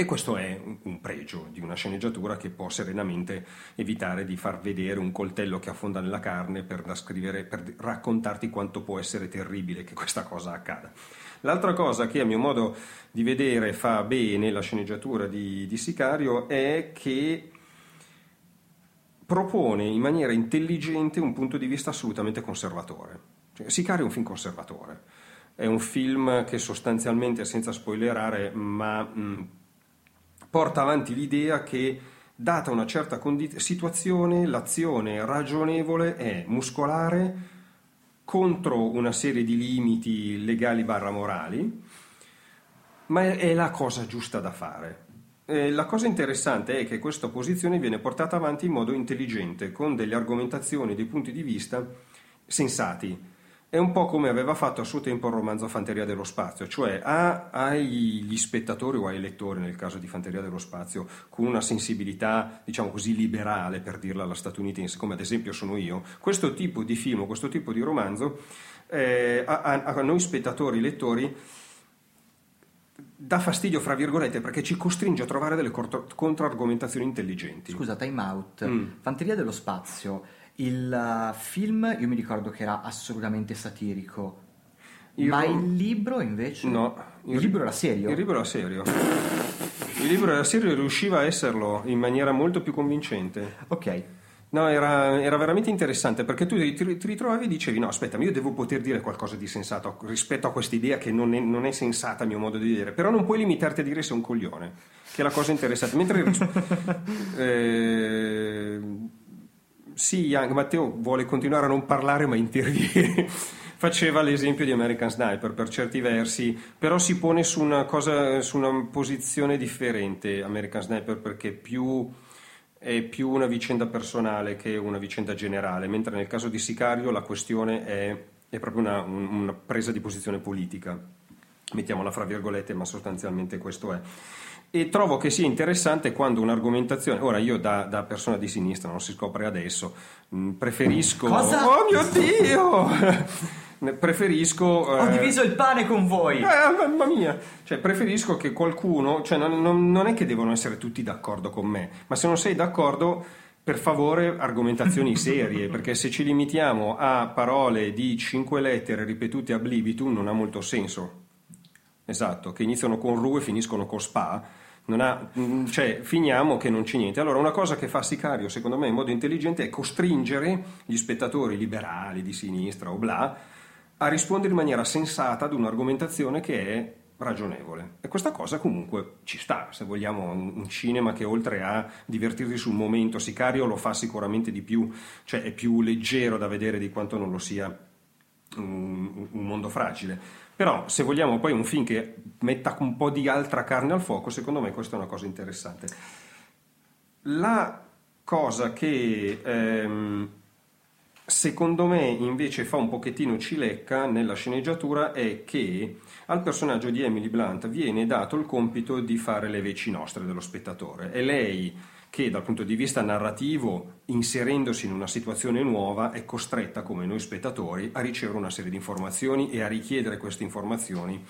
E questo è un pregio di una sceneggiatura che può serenamente evitare di far vedere un coltello che affonda nella carne per, per raccontarti quanto può essere terribile che questa cosa accada. L'altra cosa che a mio modo di vedere fa bene la sceneggiatura di, di Sicario è che propone in maniera intelligente un punto di vista assolutamente conservatore. Cioè, Sicario è un film conservatore, è un film che sostanzialmente, senza spoilerare, ma mh, porta avanti l'idea che data una certa condi- situazione, l'azione ragionevole è muscolare contro una serie di limiti legali barra morali, ma è la cosa giusta da fare. Eh, la cosa interessante è che questa posizione viene portata avanti in modo intelligente, con delle argomentazioni, dei punti di vista sensati. È un po' come aveva fatto a suo tempo il romanzo Fanteria dello Spazio, cioè ha agli spettatori o ai lettori, nel caso di Fanteria dello Spazio, con una sensibilità, diciamo così, liberale, per dirla alla statunitense, come ad esempio sono io, questo tipo di film, questo tipo di romanzo, eh, a, a noi spettatori, lettori, dà fastidio, fra virgolette, perché ci costringe a trovare delle controargomentazioni intelligenti. Scusa, time out. Mm. Fanteria dello spazio. Il uh, film, io mi ricordo che era assolutamente satirico. Io... Ma il libro invece? No. Il, il libro era serio? Il libro era serio. il libro era serio e riusciva a esserlo in maniera molto più convincente. Ok. No, era, era, veramente interessante perché tu ti, ti, ritrovavi e dicevi: No, aspetta, io devo poter dire qualcosa di sensato rispetto a questa idea che non è, non è, sensata a mio modo di dire, però non puoi limitarti a dire sei un coglione, che è la cosa interessante. Mentre. eh, sì, anche Matteo vuole continuare a non parlare, ma interviene. Faceva l'esempio di American Sniper per certi versi, però si pone su una, cosa, su una posizione differente. American Sniper perché più è più una vicenda personale che una vicenda generale, mentre nel caso di Sicario la questione è, è proprio una, una, presa di posizione politica, mettiamola fra virgolette, ma sostanzialmente questo è. E trovo che sia interessante quando un'argomentazione, ora io da, da persona di sinistra, non si scopre adesso, mm, preferisco... Cosa? Oh mio Dio! Preferisco... Ho eh, diviso il pane con voi! Eh, mamma mia! Cioè, preferisco che qualcuno... Cioè, non, non, non è che devono essere tutti d'accordo con me, ma se non sei d'accordo per favore argomentazioni serie, perché se ci limitiamo a parole di cinque lettere ripetute ab libitum non ha molto senso. Esatto, che iniziano con ru e finiscono con spa. Ha, mm, cioè, finiamo che non c'è niente. Allora, una cosa che fa Sicario, secondo me, in modo intelligente, è costringere gli spettatori liberali, di sinistra o bla, a rispondere in maniera sensata ad un'argomentazione che è ragionevole. E questa cosa comunque ci sta, se vogliamo un cinema che oltre a divertirsi sul momento, Sicario lo fa sicuramente di più, cioè è più leggero da vedere di quanto non lo sia un, un mondo fragile. Però se vogliamo poi un film che metta un po' di altra carne al fuoco, secondo me questa è una cosa interessante. La cosa che ehm, secondo me invece fa un pochettino cilecca nella sceneggiatura è che al personaggio di Emily Blunt viene dato il compito di fare le veci nostre dello spettatore. È lei che dal punto di vista narrativo, inserendosi in una situazione nuova, è costretta, come noi spettatori, a ricevere una serie di informazioni e a richiedere queste informazioni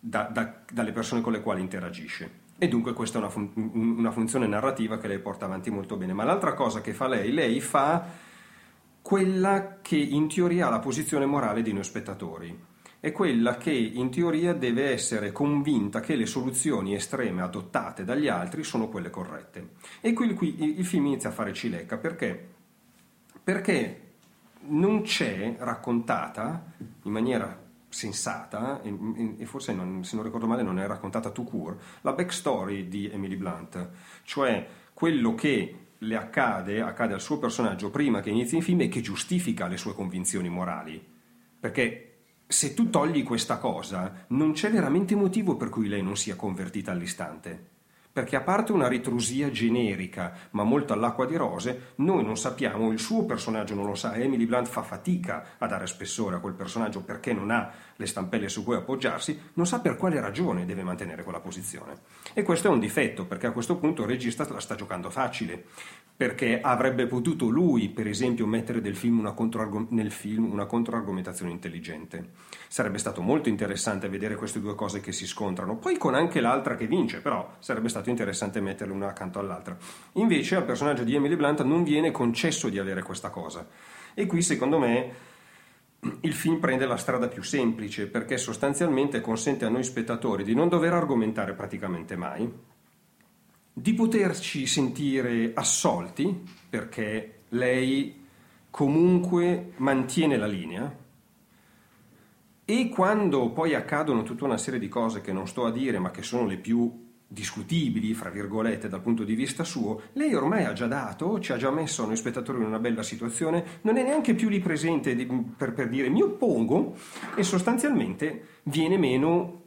da, da, dalle persone con le quali interagisce. E dunque questa è una, fun- una funzione narrativa che lei porta avanti molto bene. Ma l'altra cosa che fa lei, lei fa quella che in teoria ha la posizione morale di noi spettatori. È quella che in teoria deve essere convinta che le soluzioni estreme adottate dagli altri sono quelle corrette. E qui, qui il film inizia a fare cilecca perché? Perché non c'è raccontata in maniera sensata, e, e forse non, se non ricordo male non è raccontata tout court, la backstory di Emily Blunt, cioè quello che le accade, accade al suo personaggio prima che inizi il film e che giustifica le sue convinzioni morali. Perché se tu togli questa cosa, non c'è veramente motivo per cui lei non sia convertita all'istante perché a parte una ritrusia generica, ma molto all'acqua di rose, noi non sappiamo, il suo personaggio non lo sa, Emily Blunt fa fatica a dare spessore a quel personaggio perché non ha le stampelle su cui appoggiarsi, non sa per quale ragione deve mantenere quella posizione. E questo è un difetto, perché a questo punto il regista la sta giocando facile, perché avrebbe potuto lui, per esempio, mettere film una nel film una controargomentazione intelligente. Sarebbe stato molto interessante vedere queste due cose che si scontrano, poi con anche l'altra che vince, però sarebbe stato interessante metterle una accanto all'altra. Invece al personaggio di Emily Blunt non viene concesso di avere questa cosa. E qui secondo me il film prende la strada più semplice perché sostanzialmente consente a noi spettatori di non dover argomentare praticamente mai, di poterci sentire assolti perché lei comunque mantiene la linea e quando poi accadono tutta una serie di cose che non sto a dire ma che sono le più discutibili, fra virgolette, dal punto di vista suo, lei ormai ha già dato, ci ha già messo noi spettatori in una bella situazione, non è neanche più lì presente per, per dire mi oppongo e sostanzialmente viene meno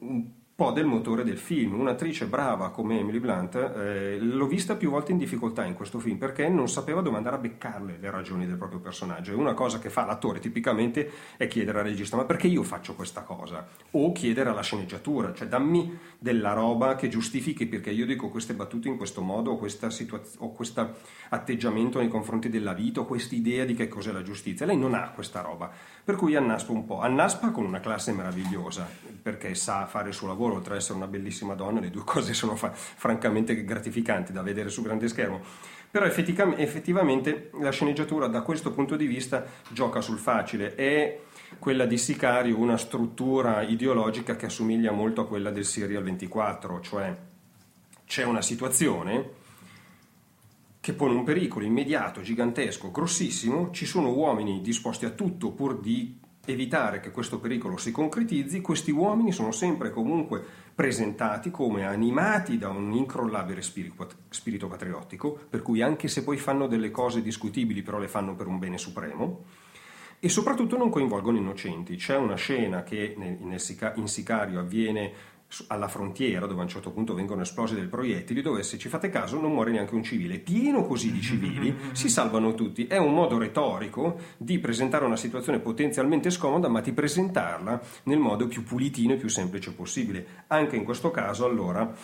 po' del motore del film. Un'attrice brava come Emily Blunt eh, l'ho vista più volte in difficoltà in questo film perché non sapeva dove andare a beccarle le ragioni del proprio personaggio. E una cosa che fa l'attore tipicamente è chiedere al regista: ma perché io faccio questa cosa? O chiedere alla sceneggiatura, cioè dammi della roba che giustifichi perché io dico queste battute in questo modo o questo situaz- atteggiamento nei confronti della vita o questa idea di che cos'è la giustizia. Lei non ha questa roba, per cui annaspa un po'. Annaspa con una classe meravigliosa perché sa fare il suo lavoro oltre ad essere una bellissima donna, le due cose sono fa- francamente gratificanti da vedere su grande schermo. Però effettivamente la sceneggiatura da questo punto di vista gioca sul facile, è quella di Sicario una struttura ideologica che assomiglia molto a quella del Serial 24, cioè c'è una situazione che pone un pericolo immediato, gigantesco, grossissimo, ci sono uomini disposti a tutto pur di evitare che questo pericolo si concretizzi, questi uomini sono sempre comunque presentati come animati da un incrollabile spirito patriottico, per cui anche se poi fanno delle cose discutibili, però le fanno per un bene supremo, e soprattutto non coinvolgono innocenti. C'è una scena che in Sicario avviene alla frontiera dove a un certo punto vengono esplosi dei proiettili dove se ci fate caso non muore neanche un civile pieno così di civili si salvano tutti è un modo retorico di presentare una situazione potenzialmente scomoda ma di presentarla nel modo più pulitino e più semplice possibile anche in questo caso allora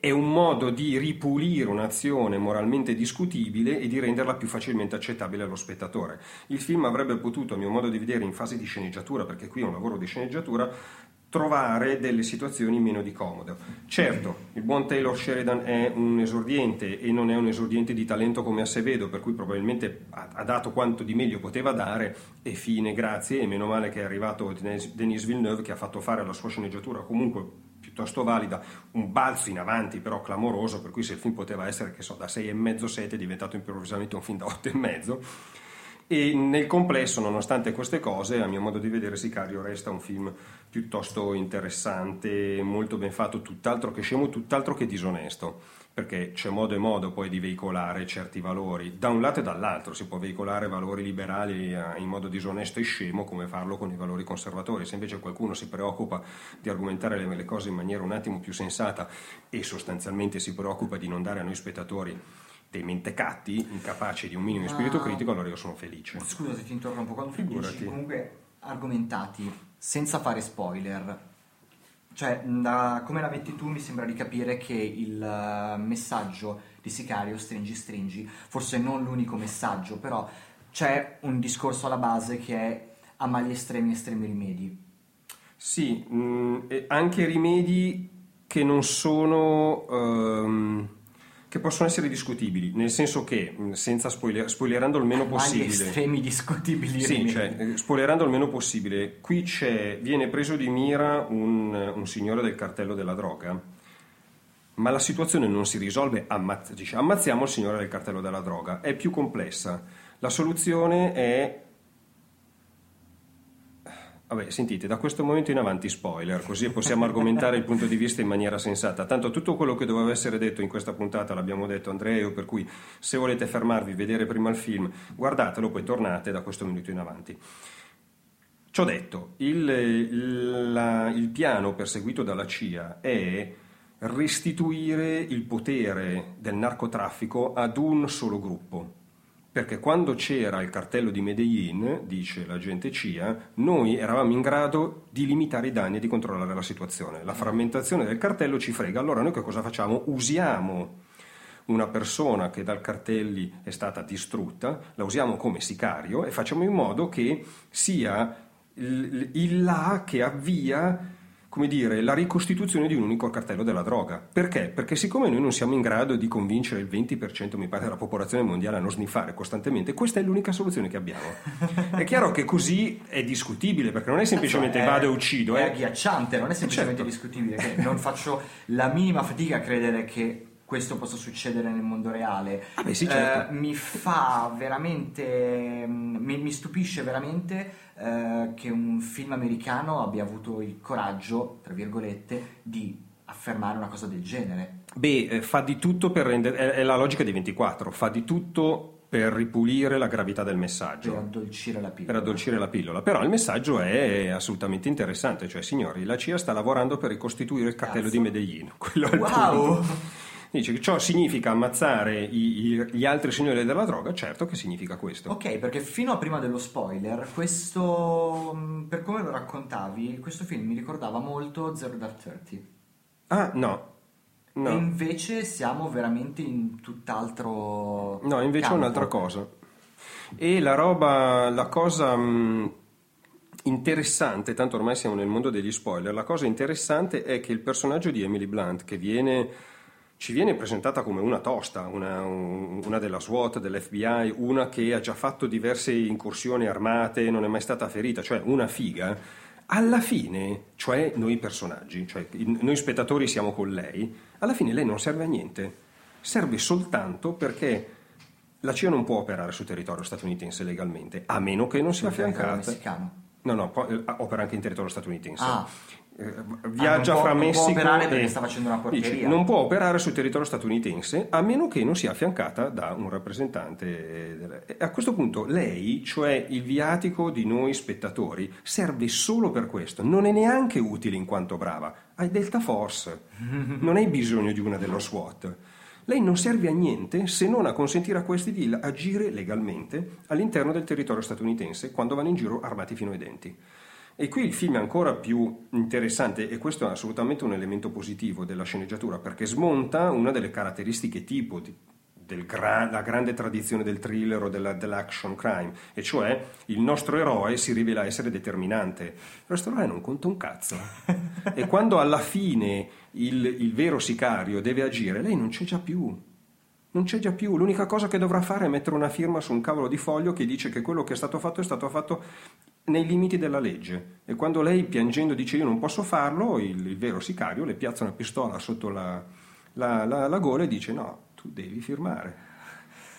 è un modo di ripulire un'azione moralmente discutibile e di renderla più facilmente accettabile allo spettatore. Il film avrebbe potuto, a mio modo di vedere, in fase di sceneggiatura, perché qui è un lavoro di sceneggiatura, trovare delle situazioni meno di comodo. Certo, il buon Taylor Sheridan è un esordiente e non è un esordiente di talento come Acevedo, per cui probabilmente ha, dato quanto di meglio poteva dare e fine, grazie, e meno male che è arrivato Denis Villeneuve che ha fatto fare alla sua sceneggiatura comunque piuttosto valida, un balzo in avanti però clamoroso, per cui se il film poteva essere, che so, da 6,5-7 è diventato improvvisamente un film da 8,5 e nel complesso, nonostante queste cose, a mio modo di vedere, Sicario resta un film piuttosto interessante, molto ben fatto, tutt'altro che scemo, tutt'altro che disonesto, perché c'è modo e modo poi di veicolare certi valori, da un lato e dall'altro, si può veicolare valori liberali eh, in modo disonesto e scemo come farlo con i valori conservatori, se invece qualcuno si preoccupa di argomentare le cose in maniera un attimo più sensata e sostanzialmente si preoccupa di non dare a noi spettatori dei mentecatti incapaci di un minimo di spirito critico, allora io sono felice. Scusa se ti interrompo, quando Figurati. dici comunque argomentati senza fare spoiler, cioè da come la metti tu mi sembra di capire che il uh, messaggio di Sicario, stringi stringi, forse non l'unico messaggio, però c'è un discorso alla base che è a mali estremi estremi rimedi. Sì, mh, mm, anche rimedi che non sono... Um che possono essere discutibili, nel senso che, senza spoiler, spoilerando il meno possibile... Agli estremi discutibili. Sì, cioè, spoilerando il meno possibile, qui viene preso di mira un, un, signore del cartello della droga, ma la situazione non si risolve, ammazz- dice, ammazziamo il signore del cartello della droga, è più complessa. La soluzione è Vabbè, sentite, da questo momento in avanti spoiler, così possiamo argomentare il punto di vista in maniera sensata. Tanto tutto quello che doveva essere detto in questa puntata l'abbiamo detto Andrea io, per cui se volete fermarvi, vedere prima il film, guardatelo, poi tornate da questo minuto in avanti. Ciò detto, il, la, il piano perseguito dalla CIA è restituire il potere del narcotraffico ad un solo gruppo perché quando c'era il cartello di Medellin, dice l'agente CIA, noi eravamo in grado di limitare i danni e di controllare la situazione. La frammentazione del cartello ci frega, allora noi che cosa facciamo? Usiamo una persona che dal cartelli è stata distrutta, la usiamo come sicario e facciamo in modo che sia il, il là che avvia come dire, la ricostituzione di un unico cartello della droga. Perché? Perché siccome noi non siamo in grado di convincere il 20% mi pare della popolazione mondiale a non sniffare costantemente, questa è l'unica soluzione che abbiamo. è chiaro che così è discutibile, perché non è semplicemente è, vado e uccido. È eh. agghiacciante, non è semplicemente certo. discutibile. non faccio la minima fatica a credere che questo possa succedere nel mondo reale. Ah beh, sì, certo. eh, mi fa veramente, mi, mi stupisce veramente eh, che un film americano abbia avuto il coraggio, tra virgolette, di affermare una cosa del genere. Beh, eh, fa di tutto per rendere, è, è la logica dei 24, fa di tutto per ripulire la gravità del messaggio. Per addolcire la pillola. Per addolcire la pillola. Però il messaggio è assolutamente interessante, cioè signori, la CIA sta lavorando per ricostituire il cartello Cazzo. di Medellin. Quello wow! Dice che ciò significa ammazzare i, i, gli altri signori della droga, certo che significa questo. Ok, perché fino a prima dello spoiler, questo, mm, per come lo raccontavi, questo film mi ricordava molto Zero Dark Thirty. Ah, no. No. E invece siamo veramente in tutt'altro. No, invece campo. è un'altra cosa. E la roba, la cosa mh, mm, interessante, tanto ormai siamo nel mondo degli spoiler, la cosa interessante è che il personaggio di Emily Blunt, che viene ci viene presentata come una tosta, una, una, della SWAT, dell'FBI, una che ha già fatto diverse incursioni armate, non è mai stata ferita, cioè una figa, alla fine, cioè noi personaggi, cioè noi spettatori siamo con lei, alla fine lei non serve a niente, serve soltanto perché la CIA non può operare sul territorio statunitense legalmente, a meno che non sia affiancata. No, no, eh, opera anche in territorio statunitense. Ah. Eh, viaggia ah, fra può, Messico non può operare perché sta facendo una porcheria. Dice, non può operare sul territorio statunitense a meno che non sia affiancata da un rappresentante. A questo punto lei, cioè il viatico di noi spettatori, serve solo per questo, non è neanche utile in quanto brava. Hai Delta Force, non hai bisogno di una dello SWAT. Lei non serve a niente se non a consentire a questi di agire legalmente all'interno del territorio statunitense quando vanno in giro armati fino ai denti. E qui il film è ancora più interessante e questo è assolutamente un elemento positivo della sceneggiatura perché smonta una delle caratteristiche tipo della gra- grande tradizione del thriller o della, dell'action crime, e cioè il nostro eroe si rivela essere determinante. Il nostro eroe non conta un cazzo. e quando alla fine il, il vero sicario deve agire, lei non c'è già più. Non c'è già più, l'unica cosa che dovrà fare è mettere una firma su un cavolo di foglio che dice che quello che è stato fatto è stato fatto nei limiti della legge. E quando lei piangendo dice io non posso farlo, il, il vero sicario le piazza una pistola sotto la, la, la, la gola e dice no, tu devi firmare.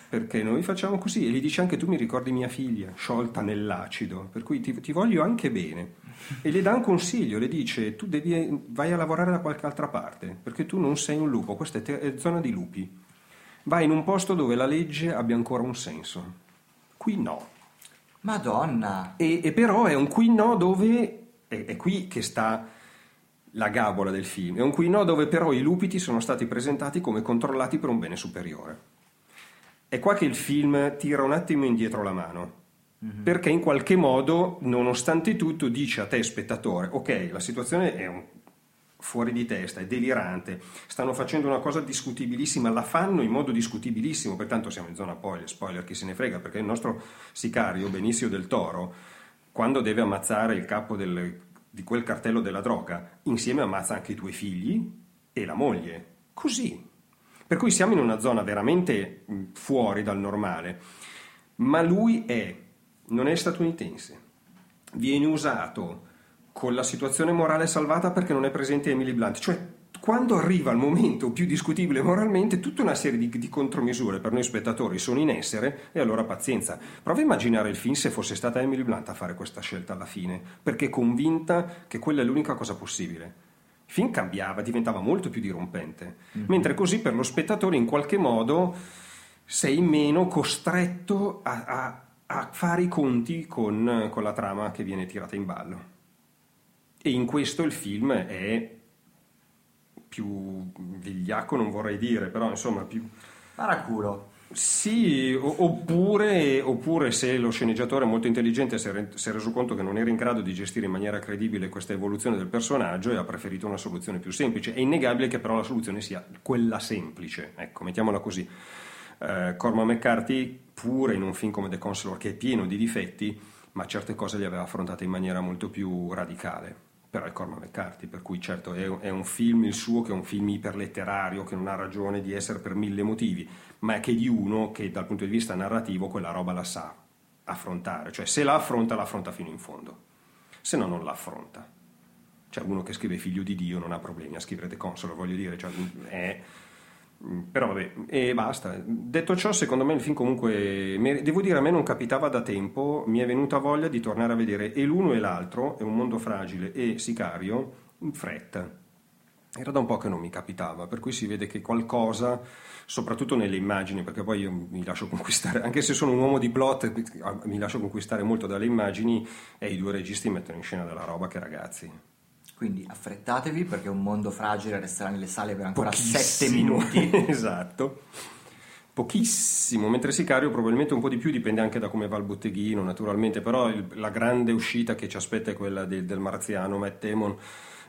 Perché noi facciamo così e gli dice anche tu mi ricordi mia figlia, sciolta nell'acido, per cui ti, ti voglio anche bene. E le dà un consiglio, le dice tu devi, vai a lavorare da qualche altra parte, perché tu non sei un lupo, questa è, te- è zona di lupi. Vai in un posto dove la legge abbia ancora un senso. Qui no. Madonna! E, e però è un qui no dove, è, è, qui che sta la gabola del film, è un qui no dove però i lupiti sono stati presentati come controllati per un bene superiore. È qua che il film tira un attimo indietro la mano, mm-hmm. perché in qualche modo, nonostante tutto, dice a te spettatore, ok, la situazione è un fuori di testa, è delirante, stanno facendo una cosa discutibilissima, la fanno in modo discutibilissimo, pertanto siamo in zona poi, spoiler, chi se ne frega, perché il nostro sicario, Benicio del Toro, quando deve ammazzare il capo del, di quel cartello della droga, insieme ammazza anche i due figli e la moglie, così. Per cui siamo in una zona veramente fuori dal normale, ma lui è, non è statunitense, viene usato con la situazione morale salvata perché non è presente Emily Blunt. Cioè, quando arriva il momento più discutibile moralmente, tutta una serie di, di, contromisure per noi spettatori sono in essere e allora pazienza. Prova a immaginare il film se fosse stata Emily Blunt a fare questa scelta alla fine, perché è convinta che quella è l'unica cosa possibile. Il film cambiava, diventava molto più dirompente, mm-hmm. mentre così per lo spettatore in qualche modo sei meno costretto a, a, a fare i conti con, con la trama che viene tirata in ballo. E in questo il film è più vigliacco, non vorrei dire, però insomma più... Paraculo. Sì, oppure, oppure, se lo sceneggiatore molto intelligente si è reso conto che non era in grado di gestire in maniera credibile questa evoluzione del personaggio e ha preferito una soluzione più semplice. È innegabile che però la soluzione sia quella semplice, ecco, mettiamola così. Uh, Cormac McCarthy, pure in un film come The Consulor che è pieno di difetti, ma certe cose le aveva affrontate in maniera molto più radicale però è Cormac McCarthy, per cui certo è, un film il suo che è un film iperletterario, che non ha ragione di essere per mille motivi, ma è che di uno che dal punto di vista narrativo quella roba la sa affrontare, cioè se la affronta, la affronta fino in fondo, se no non la affronta. Cioè uno che scrive figlio di Dio non ha problemi a scrivere The Console, voglio dire, cioè, è però vabbè, e basta. Detto ciò, secondo me il film comunque, devo dire, a me non capitava da tempo, mi è venuta voglia di tornare a vedere e l'uno e l'altro, è un mondo fragile e Sicario, in fretta. Era da un po' che non mi capitava, per cui si vede che qualcosa, soprattutto nelle immagini, perché poi io mi lascio conquistare, anche se sono un uomo di plot, mi lascio conquistare molto dalle immagini e i due registi mettono in scena della roba che ragazzi, quindi affrettatevi perché un mondo fragile resterà nelle sale per ancora 7 minuti. esatto. Pochissimo, mentre Sicario probabilmente un po' di più, dipende anche da come va il botteghino naturalmente, però il, la grande uscita che ci aspetta è quella del, del marziano Matt Damon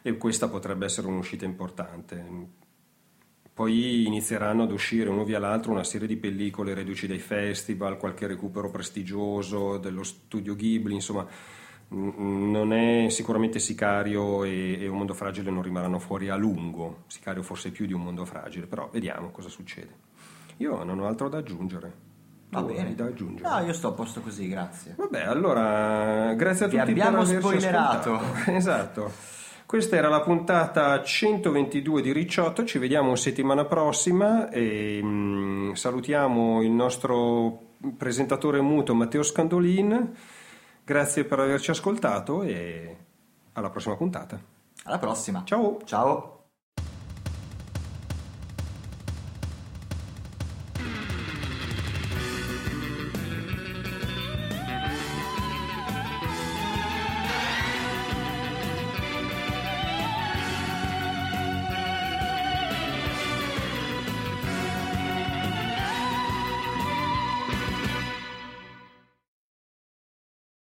e questa potrebbe essere un'uscita importante. Poi inizieranno ad uscire uno via l'altro una serie di pellicole reduci dai festival, qualche recupero prestigioso dello studio Ghibli, insomma non è sicuramente Sicario e, e, Un mondo fragile non rimarranno fuori a lungo. Sicario forse più di Un mondo fragile, però vediamo cosa succede. Io non ho altro da aggiungere. Va bene. Da aggiungere. No, io sto a posto così, grazie. Vabbè, allora, grazie a tutti Vi abbiamo per spoilerato. Ascoltato. esatto. Questa era la puntata 122 di Ricciotto, ci vediamo settimana prossima e mh, mm, salutiamo il nostro presentatore muto Matteo Scandolin Grazie per averci ascoltato e alla prossima puntata. Alla prossima. Ciao. Ciao.